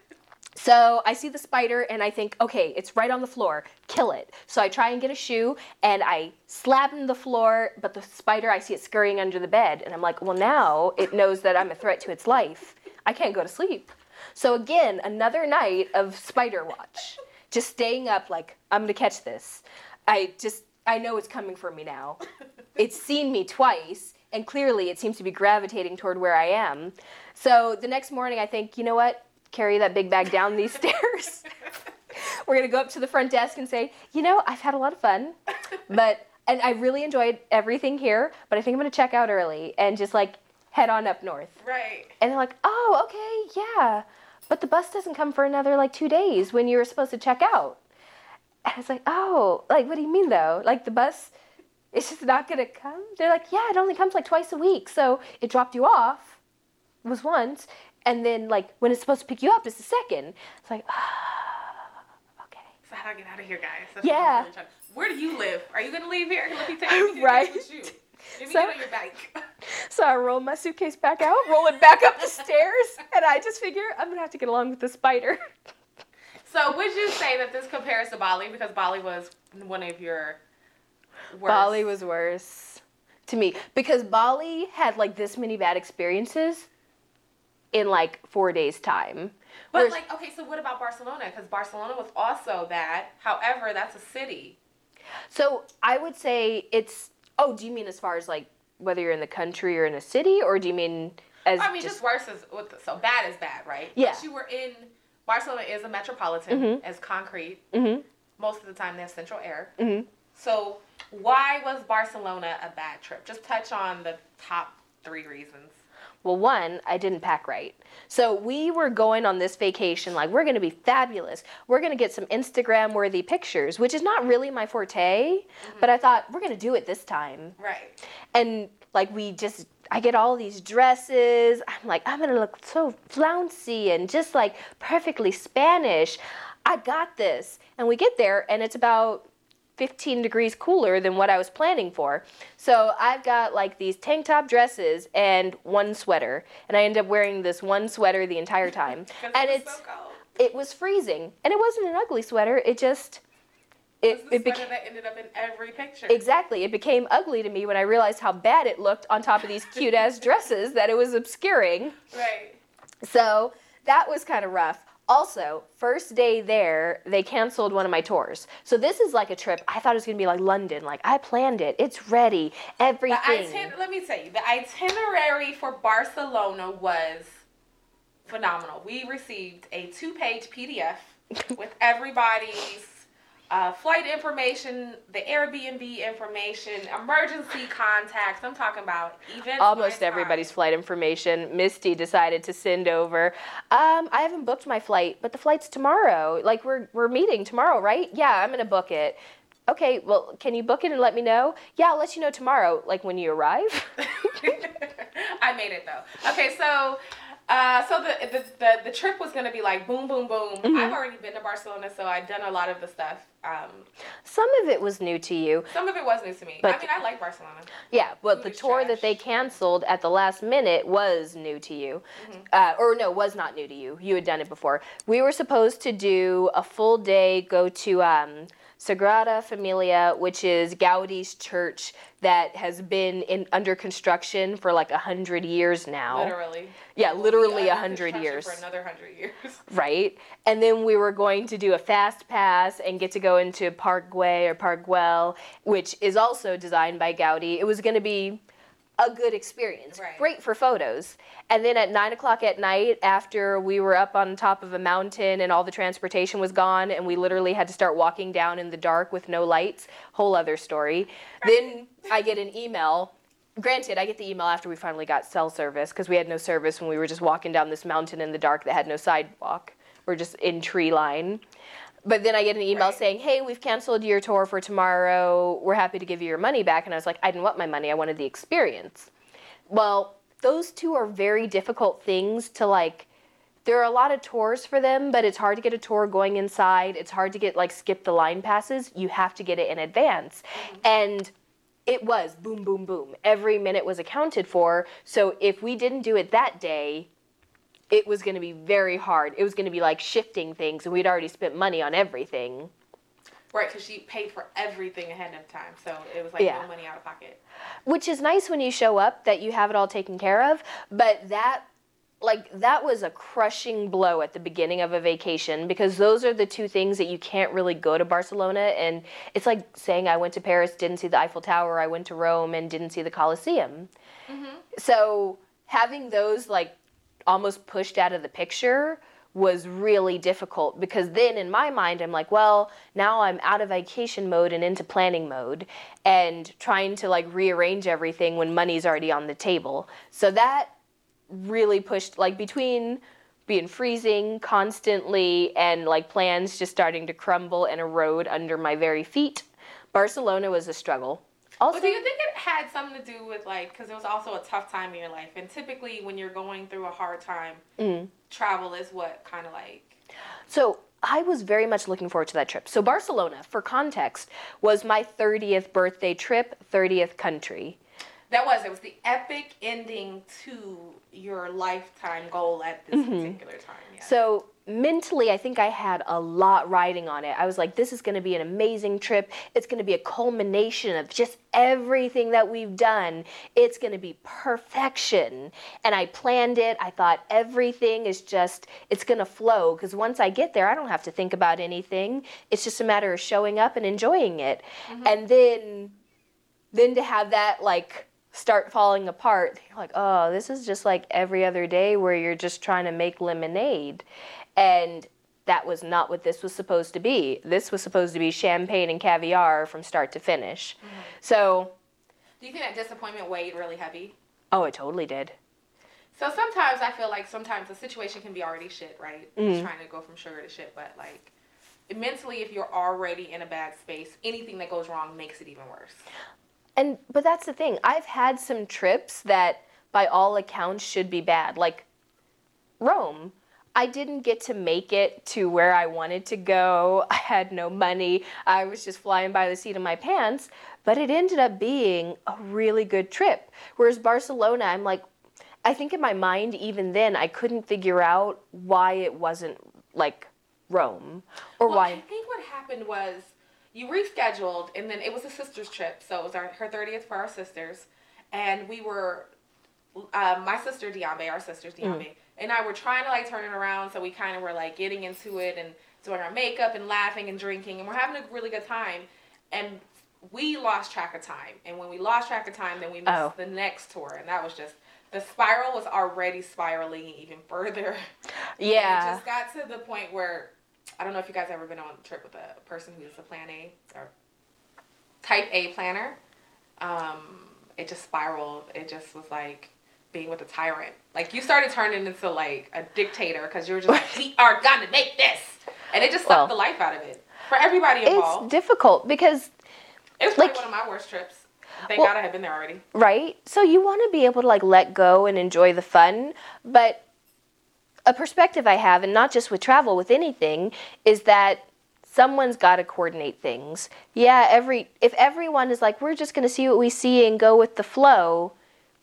So I see the spider and I think, okay, it's right on the floor, kill it. So I try and get a shoe and I slap in the floor, but the spider, I see it scurrying under the bed. And I'm like, well, now it knows that I'm a threat to its life. I can't go to sleep. So again, another night of spider watch, just staying up like, I'm gonna catch this. I just, I know it's coming for me now. It's seen me twice and clearly it seems to be gravitating toward where I am. So the next morning, I think, you know what? Carry that big bag down these stairs. We're gonna go up to the front desk and say, you know, I've had a lot of fun, but and I really enjoyed everything here, but I think I'm gonna check out early and just like head on up north. Right. And they're like, oh, okay, yeah, but the bus doesn't come for another like two days when you were supposed to check out. And I was like, oh, like what do you mean though? Like the bus it's just not gonna come? They're like, yeah, it only comes like twice a week. So it dropped you off, was once, and then like when it's supposed to pick you up, it's the second. It's like, ah, okay. So how do I get out of here, guys? That's Yeah. really Where do you live? Are you gonna leave here? Let me take let me get Right. with you. Let So- your bike. So I roll my suitcase back out, roll it back up the stairs, and I just figure I'm gonna have to get along with the spider. So would you say that this compares to Bali because Bali was one of your worst? Bali was worse to me because Bali had like this many bad experiences in like four days time. But Whereas- like, okay, so what about Barcelona? Because Barcelona was also that. However, that's a city. So I would say it's. Oh, do you mean as far as like whether you're in the country or in a city, or do you mean as I mean, just, worse is with so bad is bad, right? Yeah. But you were in Barcelona is a metropolitan Mhm. as concrete. Mhm. Most of the time, they have central air. Mhm. So why was Barcelona a bad trip? Just touch on the top three reasons. Well, one, I didn't pack right. So we were going on this vacation like we're going to be fabulous. We're going to get some Instagram worthy pictures, which is not really my forte, mm-hmm. but I thought we're going to do it this time. Right. And like we just I get all these dresses. I'm like I'm going to look so flouncy and just like perfectly Spanish. I got this. And we get there and it's about 15 degrees cooler than what I was planning for. So I've got like these tank top dresses and one sweater, and I end up wearing this one sweater the entire time. and it was it's so it was freezing, and it wasn't an ugly sweater. It just It it it became that ended up in every picture. exactly it became ugly to me when I realized how bad it looked on top of these cute ass dresses that it was obscuring. Right. So that was kind of rough. Also, first day there, they canceled one of my tours. So this is like a trip. I thought it was gonna be like London. Like I planned it. It's ready. Everything. iten- let me tell you, the itinerary for Barcelona was phenomenal. We received a two-page PDF with everybody's uh, flight information, the Airbnb information, emergency contacts. I'm talking about events. Almost everybody's flight information. Misty decided to send over. Um, I haven't booked my flight, but the flight's tomorrow. Like we're we're meeting tomorrow, right? Yeah, I'm gonna book it. Okay, well, can you book it and let me know? Yeah, I'll let you know tomorrow, like when you arrive. I made it though. Okay, so. Uh, so the, the the the trip was gonna be like boom boom boom. Mm-hmm. I've already been to Barcelona, so I've done a lot of the stuff. Um, Some of it was new to you. some of it was new to me. But- I mean, I like Barcelona. Yeah, but the tour trash. that they canceled at the last minute was new to you. Mm-hmm. Uh, or no, was not new to you. You had done it before. We were supposed to do a full day, go to um, Sagrada Familia, which is Gaudi's church that has been in under construction for like a hundred years now. Literally. Yeah, literally a hundred years. For another hundred years. Right? And then we were going to do a fast pass and get to go into Parkway or Parkwell, which is also designed by Gaudi. It was going to be a good experience, Right. great for photos. And then at nine o'clock at night, after we were up on top of a mountain and all the transportation was gone, and we literally had to start walking down in the dark with no lights, whole other story. Then I get an email. Granted, I get the email after we finally got cell service because we had no service when we were just walking down this mountain in the dark that had no sidewalk. We're just in tree line. But then I get an email Right. saying, "Hey, we've canceled your tour for tomorrow. We're happy to give you your money back." And I was like, "I didn't want my money. I wanted the experience." well, those two are very difficult things to like. There are a lot of tours for them, but it's hard to get a tour going inside. It's hard to get like skip the line passes. You have to get it in advance. Mm-hmm. And it was boom, boom, boom. Every minute was accounted for. So if we didn't do it that day, it was going to be very hard. It was going to be like shifting things, and we'd already spent money on everything. Right, because she paid for everything ahead of time, so it was like Yeah. no money out of pocket. which is nice when you show up that you have it all taken care of but that like that was a crushing blow at the beginning of a vacation because those are the two things that you can't really go to Barcelona and it's like saying I went to Paris didn't see the Eiffel Tower I went to Rome and didn't see the Colosseum mm-hmm. so having those like almost pushed out of the picture was really difficult because then in my mind I'm like, well, now I'm out of vacation mode and into planning mode and trying to like rearrange everything when money's already on the table. So that really pushed like between being freezing constantly and like plans just starting to crumble and erode under my very feet. Barcelona was a struggle. Also, But do you think it had something to do with like because it was also a tough time in your life, and typically when you're going through a hard time, Mm. travel is what kind of like So I was very much looking forward to that trip. So Barcelona, for context, was my 30th birthday trip, 30th country. that was it was the epic ending to your lifetime goal at this particular time. Yeah. So mentally, I think I had a lot riding on it. I was like, this is going to be an amazing trip. It's going to be a culmination of just everything that we've done. It's going to be perfection. And I planned it. I thought everything is just, it's going to flow because once I get there, I don't have to think about anything. It's just a matter of showing up and enjoying it. Mm-hmm. And then, then to have that like start falling apart, you're like, oh, this is just like every other day where you're just trying to make lemonade. And that was not what this was supposed to be. This was supposed to be champagne and caviar from start to finish. So, do you think that disappointment weighed really heavy? oh, it totally did. So sometimes I feel like sometimes the situation can be already shit, right? Mm-hmm. Just trying to go from sugar to shit, but like mentally, if you're already in a bad space, anything that goes wrong makes it even worse. And but that's the thing. I've had some trips that by all accounts should be bad. Like Rome. I didn't get to make it to where I wanted to go. I had no money. I was just flying by the seat of my pants, but it ended up being a really good trip. Whereas Barcelona, I'm like I think in my mind even then I couldn't figure out why it wasn't like Rome or Well, why I think what happened was you rescheduled, and then it was a sister's trip, so it was our, her thirtieth for our sisters, and we were, uh, my sister Diambe, our sisters Diambe, and I were trying to like turn it around, so we kind of were like getting into it and doing our makeup and laughing and drinking, and we're having a really good time, and we lost track of time, and when we lost track of time, then we missed Oh. the next tour, and that was just. The spiral was already spiraling even further. yeah. It just got to the point where I don't know if you guys ever been on a trip with a person who's a plan A or type A planner. Um, it just spiraled. It just was like being with a tyrant. Like you started turning into like a dictator because you were just like, we are gonna make this, and it just sucked Well, the life out of it for everybody involved. it's difficult because it was like- one of my worst trips. Thank Well- God I had been there already. right? So you want to be able to like let go and enjoy the fun, but a perspective I have, and not just with travel, with anything, is that someone's got to coordinate things. Yeah, every if everyone is like we're just going to see what we see and go with the flow,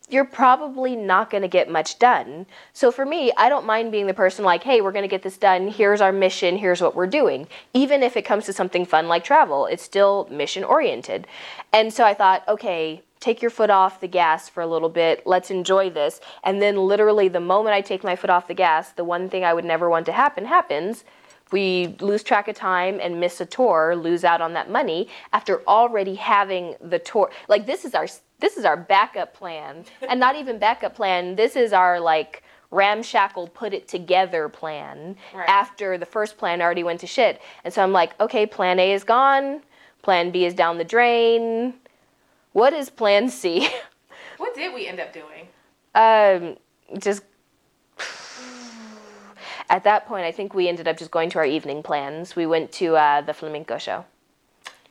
you're probably not going to get much done. So for me, I don't mind being the person like, hey, we're going to get this done. Here's our mission. Here's what we're doing. Even if it comes to something fun like travel, it's still mission oriented. And so I thought, okay, take your foot off the gas for a little bit. Let's enjoy this. And then literally the moment I take my foot off the gas, the one thing I would never want to happen happens. We lose track of time and miss a tour, lose out on that money after already having the tour. Like this is our this is our backup plan, and not even backup plan. This is our like ramshackle put it together plan Right. after the first plan already went to shit. And so I'm like, okay, plan A is gone, plan B is down the drain. What is plan C? What did we end up doing? um, just at that point, I think we ended up just going to our evening plans. We went to uh, the flamenco show.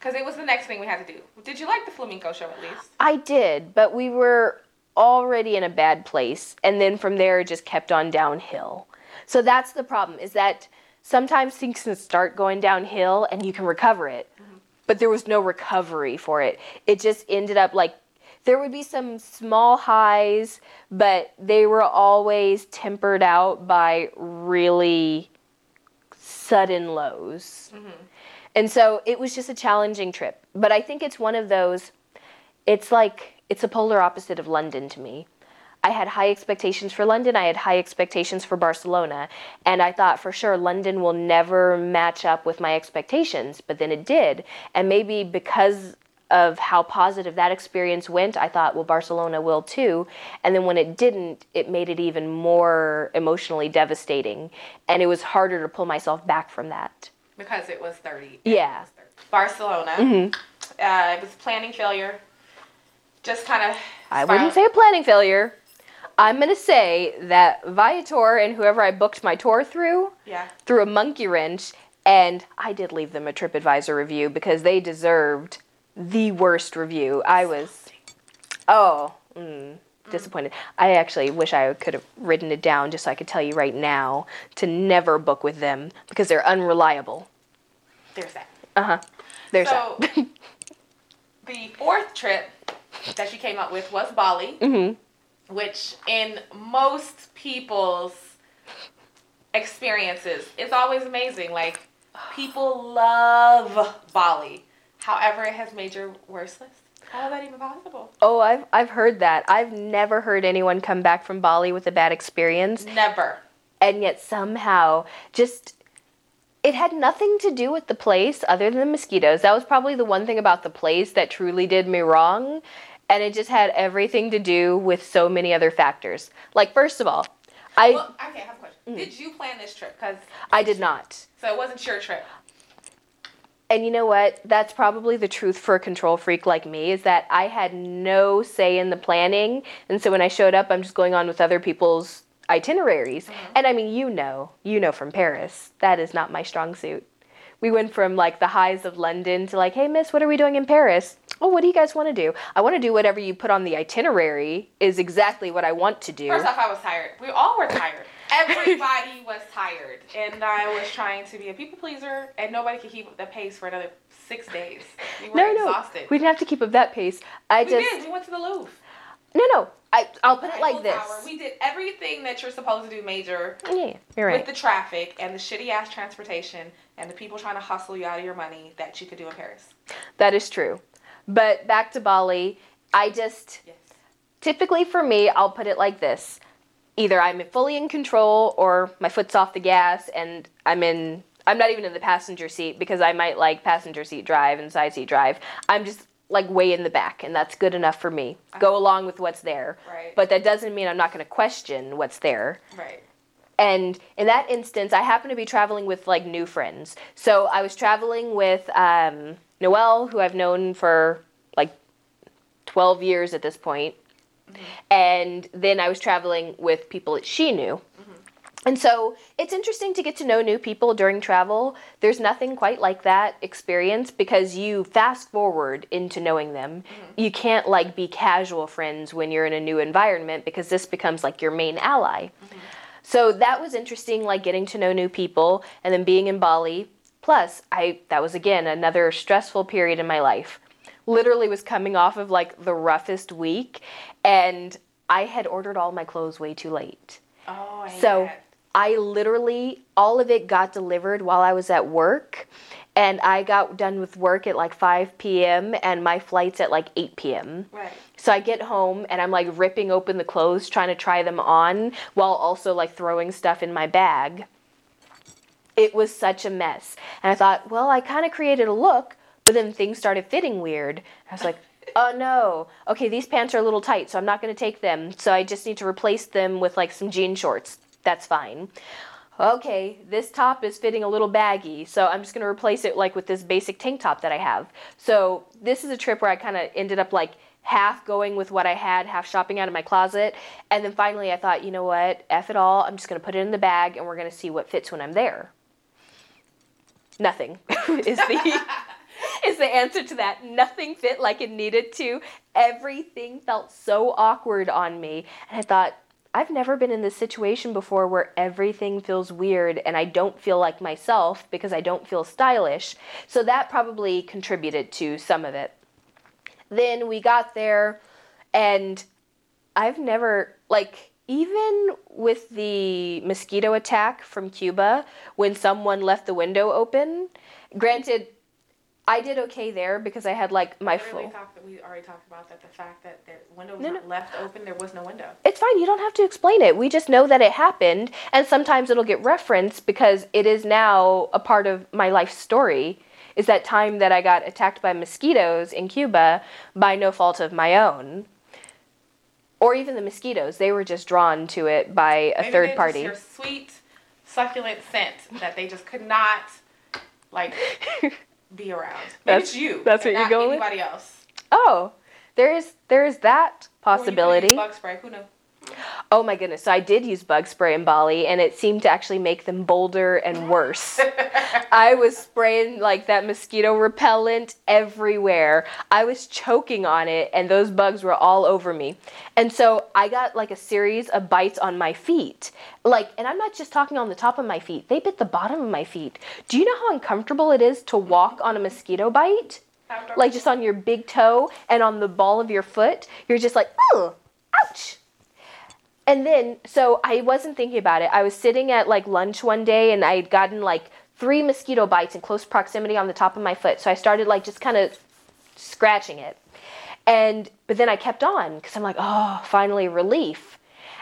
Because it was the next thing we had to do. Did you like the flamenco show at least? I did, but we were already in a bad place and then from there it just kept on downhill. So that's the problem is that sometimes things can start going downhill and you can recover it. Mm-hmm. But there was no recovery for it. It just ended up like there would be some small highs, but they were always tempered out by really sudden lows. Mm-hmm. And so it was just a challenging trip. But I think it's one of those, it's like, it's a polar opposite of London to me. I had high expectations for London, I had high expectations for Barcelona, and I thought for sure London will never match up with my expectations, but then it did. And maybe because of how positive that experience went, I thought, well, Barcelona will too. And then when it didn't, it made it even more emotionally devastating. And it was harder to pull myself back from that. Because it was 30. Yeah. Was 30. Barcelona. Mm-hmm. Uh, it was planning failure. Just kind of. I wouldn't say a planning failure. I'm going to say that Viator and whoever I booked my tour through Yeah. threw a monkey wrench, and I did leave them a TripAdvisor review because they deserved the worst review. I was, oh, mm, disappointed. I actually wish I could have written it down just so I could tell you right now to never book with them because they're unreliable. There's that. Uh huh. There's So, that. the fourth trip that she came up with was Bali, Mm-hmm. which in most people's experiences is always amazing. Like, people love Bali. However, it has made your worst list. How is that even possible? Oh, I've I've heard that. I've never heard anyone come back from Bali with a bad experience. Never. and yet somehow just it had nothing to do with the place other than the mosquitoes. That was probably the one thing about the place that truly did me wrong. And it just had everything to do with so many other factors. Like, first of all, I Well, okay, I have a question. Mm. Did you plan this trip? Because I did not. so it wasn't your trip. And you know what? That's probably the truth for a control freak like me is that I had no say in the planning. And so when I showed up, I'm just going on with other people's itineraries. Mm-hmm. And I mean, you know, you know from Paris, that is not my strong suit. We went from like the highs of London to like, hey, miss, what are we doing in Paris? Oh, what do you guys want to do? I want to do whatever you put on the itinerary, is exactly what I want to do. First off, I was tired. We all were tired. Everybody was tired, and I was trying to be a people pleaser, and nobody could keep up the pace for another six days. We were no, no, exhausted. we didn't have to keep up that pace. I We just did. We went to the Louvre. no, no. I I'll put it like this. Tower. We did everything that you're supposed to do major Yeah, you're right. with the traffic and the shitty ass transportation and the people trying to hustle you out of your money that you could do in Paris. That is true. But back to Bali, I just Yes. typically for me, I'll put it like this. Either I'm fully in control or my foot's off the gas and I'm in I'm not even in the passenger seat because I might like passenger seat drive and side seat drive. I'm just like way in the back and that's good enough for me. Go along with what's there. Right. But that doesn't mean I'm not going to question what's there. Right. And in that instance, I happen to be traveling with like new friends. So I was traveling with um, Noelle, who I've known for like 12 years at this point. And then I was traveling with people that she knew. Mm-hmm. And so it's interesting to get to know new people during travel. There's nothing quite like that experience because you fast forward into knowing them. Mm-hmm. You can't like be casual friends when you're in a new environment because this becomes like your main ally. Mm-hmm. So that was interesting, like getting to know new people and then being in Bali. Plus, I that was again another stressful period in my life. Literally was coming off of like the roughest week, and I had ordered all my clothes way too late. Oh, I So. I literally all of it got delivered while I was at work, and I got done with work at like 5 p.m. and my flight's at like 8 p.m. Right. So I get home and I'm like ripping open the clothes, trying to try them on, while also like throwing stuff in my bag. It was such a mess. And I thought, well, I kind of created a look, but then things started fitting weird. I was like, oh no, okay, these pants are a little tight, so I'm not going to take them. So I just need to replace them with like some jean shorts. That's fine. Okay, this top is fitting a little baggy, so I'm just going to replace it like with this basic tank top that I have. So this is a trip where I kind of ended up like half going with what I had, half shopping out of my closet. And then finally I thought, you know what, F it all, I'm just going to put it in the bag and we're going to see what fits when I'm there. Nothing is the is the answer to that. Nothing fit like it needed to. Everything felt so awkward on me. And I thought, I've never been in this situation before where everything feels weird and I don't feel like myself because I don't feel stylish. So that probably contributed to some of it. Then we got there and I've never, like, even with the mosquito attack from Cuba, when someone left the window open, granted, I did okay there because I had like my We full. talked, we already talked about that. The fact that the window was No, no. left open, there was no window. It's fine. You don't have to explain it. We just know that it happened, and sometimes it'll get referenced because it is now a part of my life story. Is that time that I got attacked by mosquitoes in Cuba by no fault of my own, or even the mosquitoes? They were just drawn to it by a Maybe third party. Your sweet, succulent scent that they just could not, like, be around. Maybe That's- it's you. that's what you're going with? Anybody else? Oh, there is there is that possibility. Bug spray. Who knew? Oh my goodness. So I did use bug spray in Bali and it seemed to actually make them bolder and worse. I was spraying like that mosquito repellent everywhere. I was choking on it and those bugs were all over me. And so I got like a series of bites on my feet. Like and I'm not just talking on the top of my feet. They bit the bottom of my feet. Do you know how uncomfortable it is to walk on a mosquito bite? Like just on your big toe and on the ball of your foot. You're just like, "Oh, ouch." And then, so I wasn't thinking about it. I was sitting at like lunch one day and I had gotten like three mosquito bites in close proximity on the top of my foot. So I started like just kind of scratching it. And, but then I kept on because I'm like, oh, finally relief.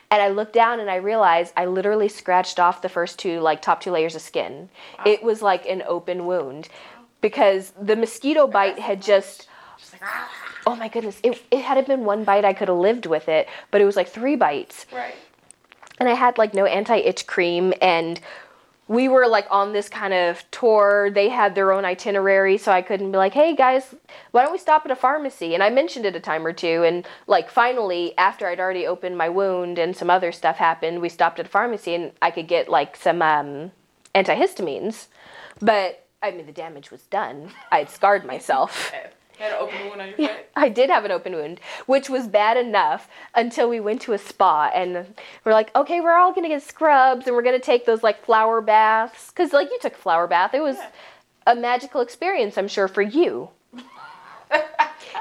And I looked down and I realized I literally scratched off the first two, like top two layers of skin. It was like an open wound because the mosquito bite had just Just like, ah. oh my goodness it, it had been one bite i could have lived with it but it was like three bites. Right. and i had like no anti-itch cream and we were like on this kind of tour. They had their own itinerary so i couldn't be like hey guys why don't we stop at a pharmacy? And i mentioned it a time or two and like finally after i'd already opened my wound and some other stuff happened we stopped at a pharmacy and i could get like some um, antihistamines. But i mean the damage was done. I had scarred myself You had an open wound on your foot. I did have an open wound, which was bad enough until we went to a spa and we're like, okay, we're all gonna get scrubs and we're gonna take those like flower baths. Cause like you took a flower bath. It was Yeah. a magical experience, I'm sure, for you.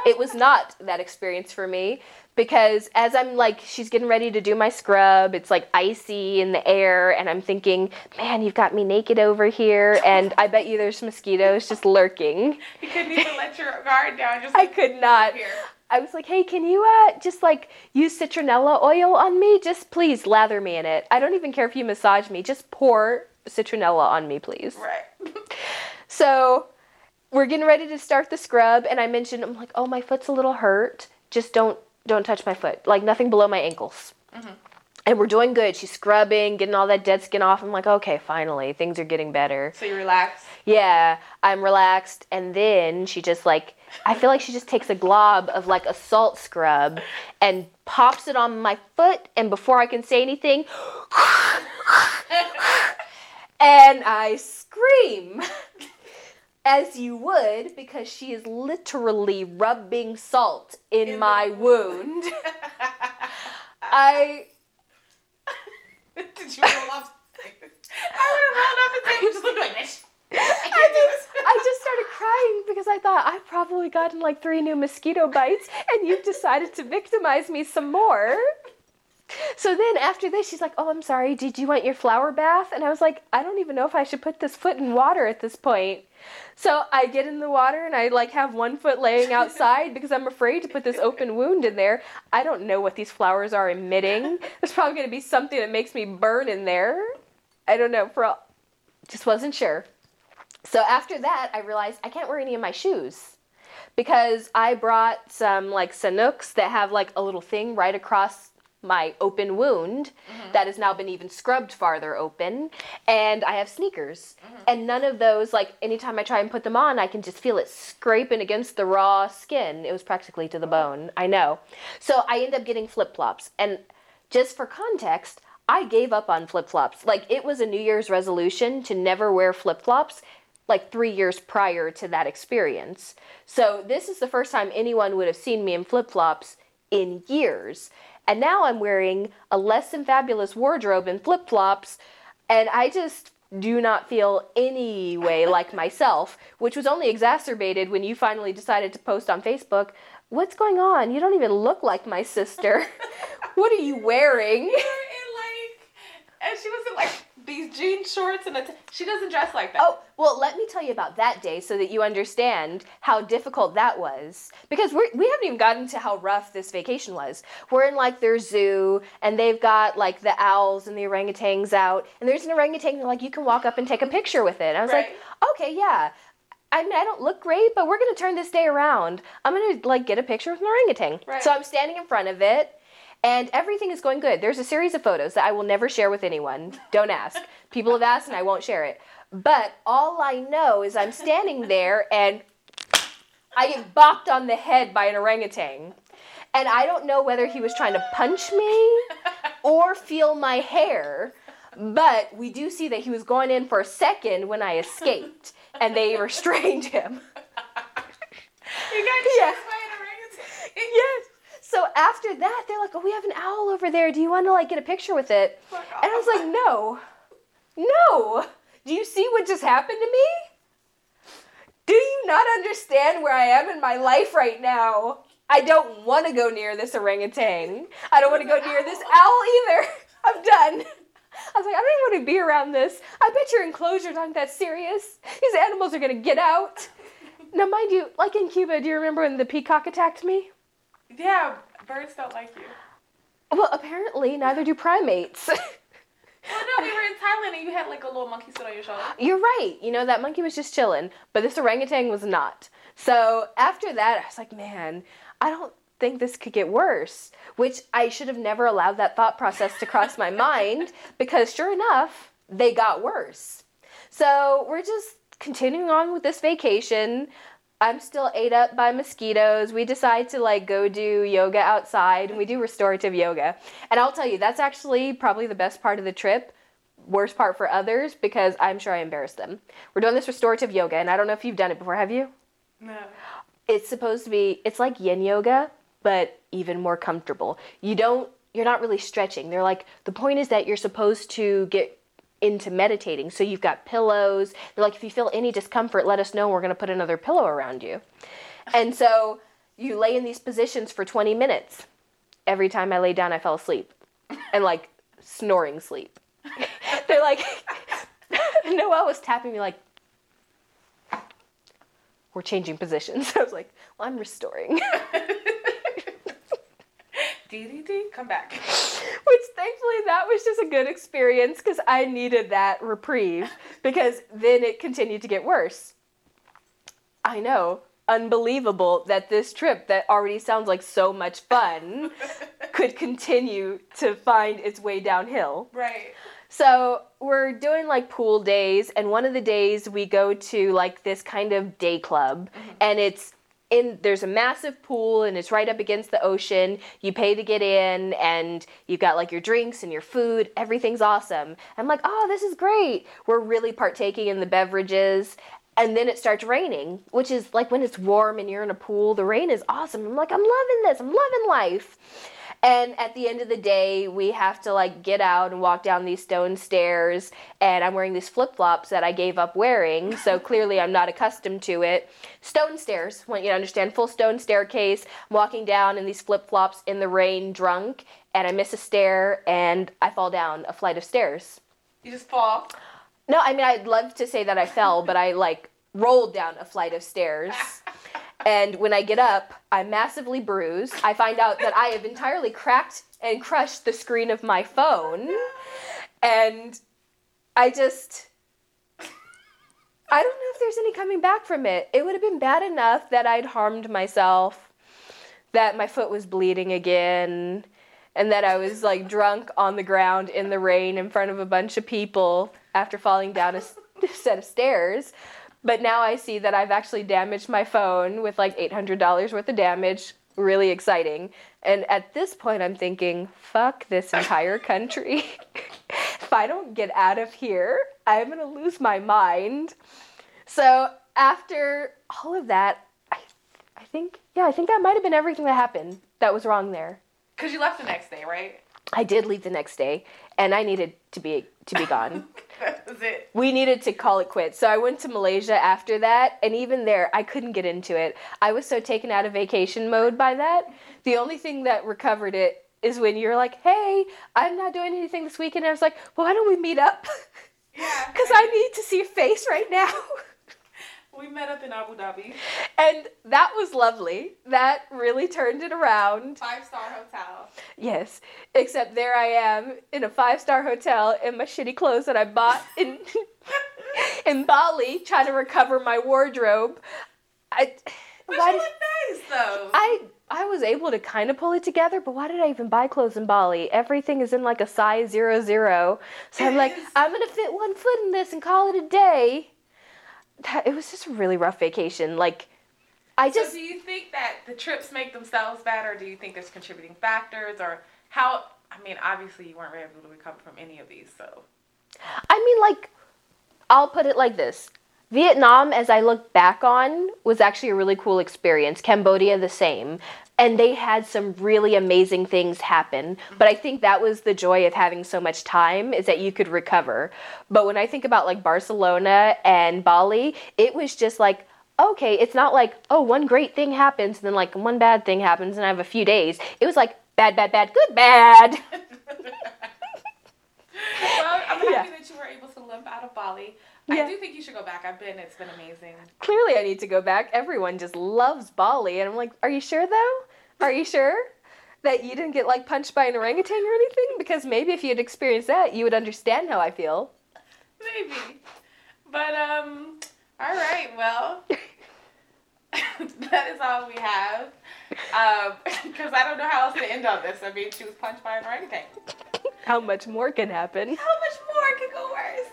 it was not that experience for me because as I'm like, she's getting ready to do my scrub, it's like icy in the air, and I'm thinking, man, you've got me naked over here, and I bet you there's mosquitoes just lurking. You couldn't even let your guard down. Just I could not. Here. I was like, hey, can you uh, just like use citronella oil on me? Just please lather me in it. I don't even care if you massage me. Just pour citronella on me, please. Right. So we're getting ready to start the scrub, and I mentioned, I'm like, oh, my foot's a little hurt. Just don't don't touch my foot. Like nothing below my ankles. Mm-hmm. And we're doing good. She's scrubbing, getting all that dead skin off. I'm like, okay, finally, things are getting better. So you relax. Yeah, I'm relaxed. And then she just like, I feel like she just takes a glob of like a salt scrub and pops it on my foot. And before I can say anything, and I scream. As you would, because she is literally rubbing salt in, In the my wound. I Did you roll off? I would have rolled off the table just looked like this. I I just. I just started crying because I thought I've probably gotten like three new mosquito bites and you've decided to victimize me some more. So then after this, she's like, Oh, I'm sorry, did you want your flower bath? And I was like, I don't even know if I should put this foot in water at this point. So I get in the water and I like have one foot laying outside because I'm afraid to put this open wound in there. I don't know what these flowers are emitting. There's probably going to be something that makes me burn in there. I don't know. For all, just wasn't sure. So after that, I realized I can't wear any of my shoes because I brought some like Sanuks that have like a little thing right across my open wound mm-hmm. that has now been even scrubbed farther open and I have sneakers. Mm-hmm. And none of those like anytime I try and put them on I can just feel it scraping against the raw skin. It was practically to the bone. I know. So I end up getting flip-flops. And just for context I gave up on flip-flops. Like it was a new year's resolution to never wear flip-flops like three years prior to that experience. So this is the first time anyone would have seen me in flip flops in years. And now I'm wearing a less than fabulous wardrobe and flip flops, and I just do not feel any way like myself, which was only exacerbated when you finally decided to post on Facebook. What's going on? You don't even look like my sister. what are you wearing? You're in like, and she was in like these jean shorts and a t- she doesn't dress like that. Oh, well, let me tell you about that day so that you understand how difficult that was. Because we're, we haven't even gotten to how rough this vacation was. We're in like their zoo, and they've got like the owls and the orangutans out, and there's an orangutan like you can walk up and take a picture with it. And I was Right. like, okay, yeah. I mean, I don't look great, but we're gonna turn this day around. I'm gonna like get a picture with an orangutan. Right. So I'm standing in front of it, and everything is going good. There's a series of photos that I will never share with anyone. Don't ask. People have asked, and I won't share it. But all I know is I'm standing there, and I get bopped on the head by an orangutan. And I don't know whether he was trying to punch me or feel my hair. But we do see that he was going in for a second when I escaped, and they restrained him. You got Yeah. by an orangutan. Yes. So after that, they're like, "Oh, we have an owl over there. Do you want to like get a picture with it?" And I was like, "No, no. Do you see what just happened to me? Do you not understand where I am in my life right now? I don't want to go near this orangutan. I don't want to go near this owl either. I'm done." I was like, I don't even want to be around this. I bet your enclosures aren't that serious. These animals are gonna get out. Now, mind you, like in Cuba, do you remember when the peacock attacked me? Yeah, birds don't like you. Well, apparently, neither do primates. Well, no, we were in Thailand and you had like a little monkey sit on your shoulder. You're right. You know, that monkey was just chilling, but this orangutan was not. So after that, I was like, man, I don't think this could get worse. Which I should have never allowed that thought process to cross my mind because sure enough, they got worse. So we're just continuing on with this vacation. I'm still ate up by mosquitoes. We decide to like go do yoga outside and we do restorative yoga. And I'll tell you, that's actually probably the best part of the trip. Worst part for others because I'm sure I embarrassed them. We're doing this restorative yoga and I don't know if you've done it before, have you? No. It's supposed to be it's like yin yoga, but even more comfortable. You don't you're not really stretching. They're like the point is that you're supposed to get into meditating. So you've got pillows. They're like if you feel any discomfort, let us know. We're going to put another pillow around you. And so you lay in these positions for 20 minutes. Every time I lay down, I fell asleep. And like snoring sleep. They're like Noelle was tapping me like we're changing positions. I was like, well, I'm restoring. Dee dee dee, come back. Which thankfully that was just a good experience because I needed that reprieve because then it continued to get worse. I know, unbelievable that this trip that already sounds like so much fun could continue to find its way downhill. Right. So we're doing like pool days, and one of the days we go to like this kind of day club, mm-hmm. and it's in there's a massive pool and it's right up against the ocean. You pay to get in, and you've got like your drinks and your food. Everything's awesome. I'm like, oh, this is great. We're really partaking in the beverages. And then it starts raining, which is like when it's warm and you're in a pool, the rain is awesome. I'm like, I'm loving this. I'm loving life. And at the end of the day, we have to like get out and walk down these stone stairs. And I'm wearing these flip flops that I gave up wearing. So clearly I'm not accustomed to it. Stone stairs, want you to understand, full stone staircase. I'm walking down in these flip flops in the rain, drunk. And I miss a stair and I fall down a flight of stairs. You just fall. No, I mean, I'd love to say that I fell, but I like rolled down a flight of stairs. And when I get up, I'm massively bruised. I find out that I have entirely cracked and crushed the screen of my phone. And I just. I don't know if there's any coming back from it. It would have been bad enough that I'd harmed myself, that my foot was bleeding again, and that I was like drunk on the ground in the rain in front of a bunch of people after falling down a set of stairs. But now I see that I've actually damaged my phone with like $800 worth of damage. Really exciting. And at this point, I'm thinking, fuck this entire country. if I don't get out of here, I'm gonna lose my mind. So after all of that, I, I think, yeah, I think that might have been everything that happened that was wrong there. Because you left the next day, right? I did leave the next day, and I needed to be to be gone. that was it. we needed to call it quits. So I went to Malaysia after that, and even there, I couldn't get into it. I was so taken out of vacation mode by that. The only thing that recovered it is when you're like, "Hey, I'm not doing anything this weekend." And I was like, "Well, why don't we meet up?" Yeah. Because I need to see your face right now. We met up in Abu Dhabi. and that was lovely. That really turned it around. Five star hotel. Yes, except there I am in a five star hotel in my shitty clothes that I bought in in Bali, trying to recover my wardrobe. I But why you did, look nice though. I I was able to kind of pull it together, but why did I even buy clothes in Bali? Everything is in like a size zero zero, so I'm like. I'm gonna fit one foot in this and call it a day. That, it was just a really rough vacation. Like, I so just do you think that the trips make themselves better? Do you think there's contributing factors or how? I mean, obviously you weren't able to recover from any of these, so I mean, like, I'll put it like this Vietnam, as I look back on, was actually a really cool experience. Cambodia, the same. And they had some really amazing things happen. But I think that was the joy of having so much time is that you could recover. But when I think about like Barcelona and Bali, it was just like, okay, it's not like, oh, one great thing happens and then like one bad thing happens and I have a few days. It was like, bad, bad, bad, good, bad. well, I'm happy Yeah. that you were able to limp out of Bali. Yeah. I do think you should go back. I've been. It's been amazing. clearly I need to go back. Everyone just loves Bali. And I'm like, are you sure though? Are you sure that you didn't get like punched by an orangutan or anything? Because maybe if you had experienced that, you would understand how I feel. Maybe. But um. All right. Well. that is all we have. Um, because I don't know how else to end on this. I mean, she was punched by an orangutan. How much more can happen? How much more can go worse?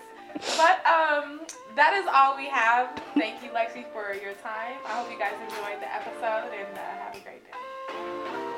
But um, that is all we have. Thank you, Lexi, for your time. I hope you guys enjoyed the episode and uh, have a great day.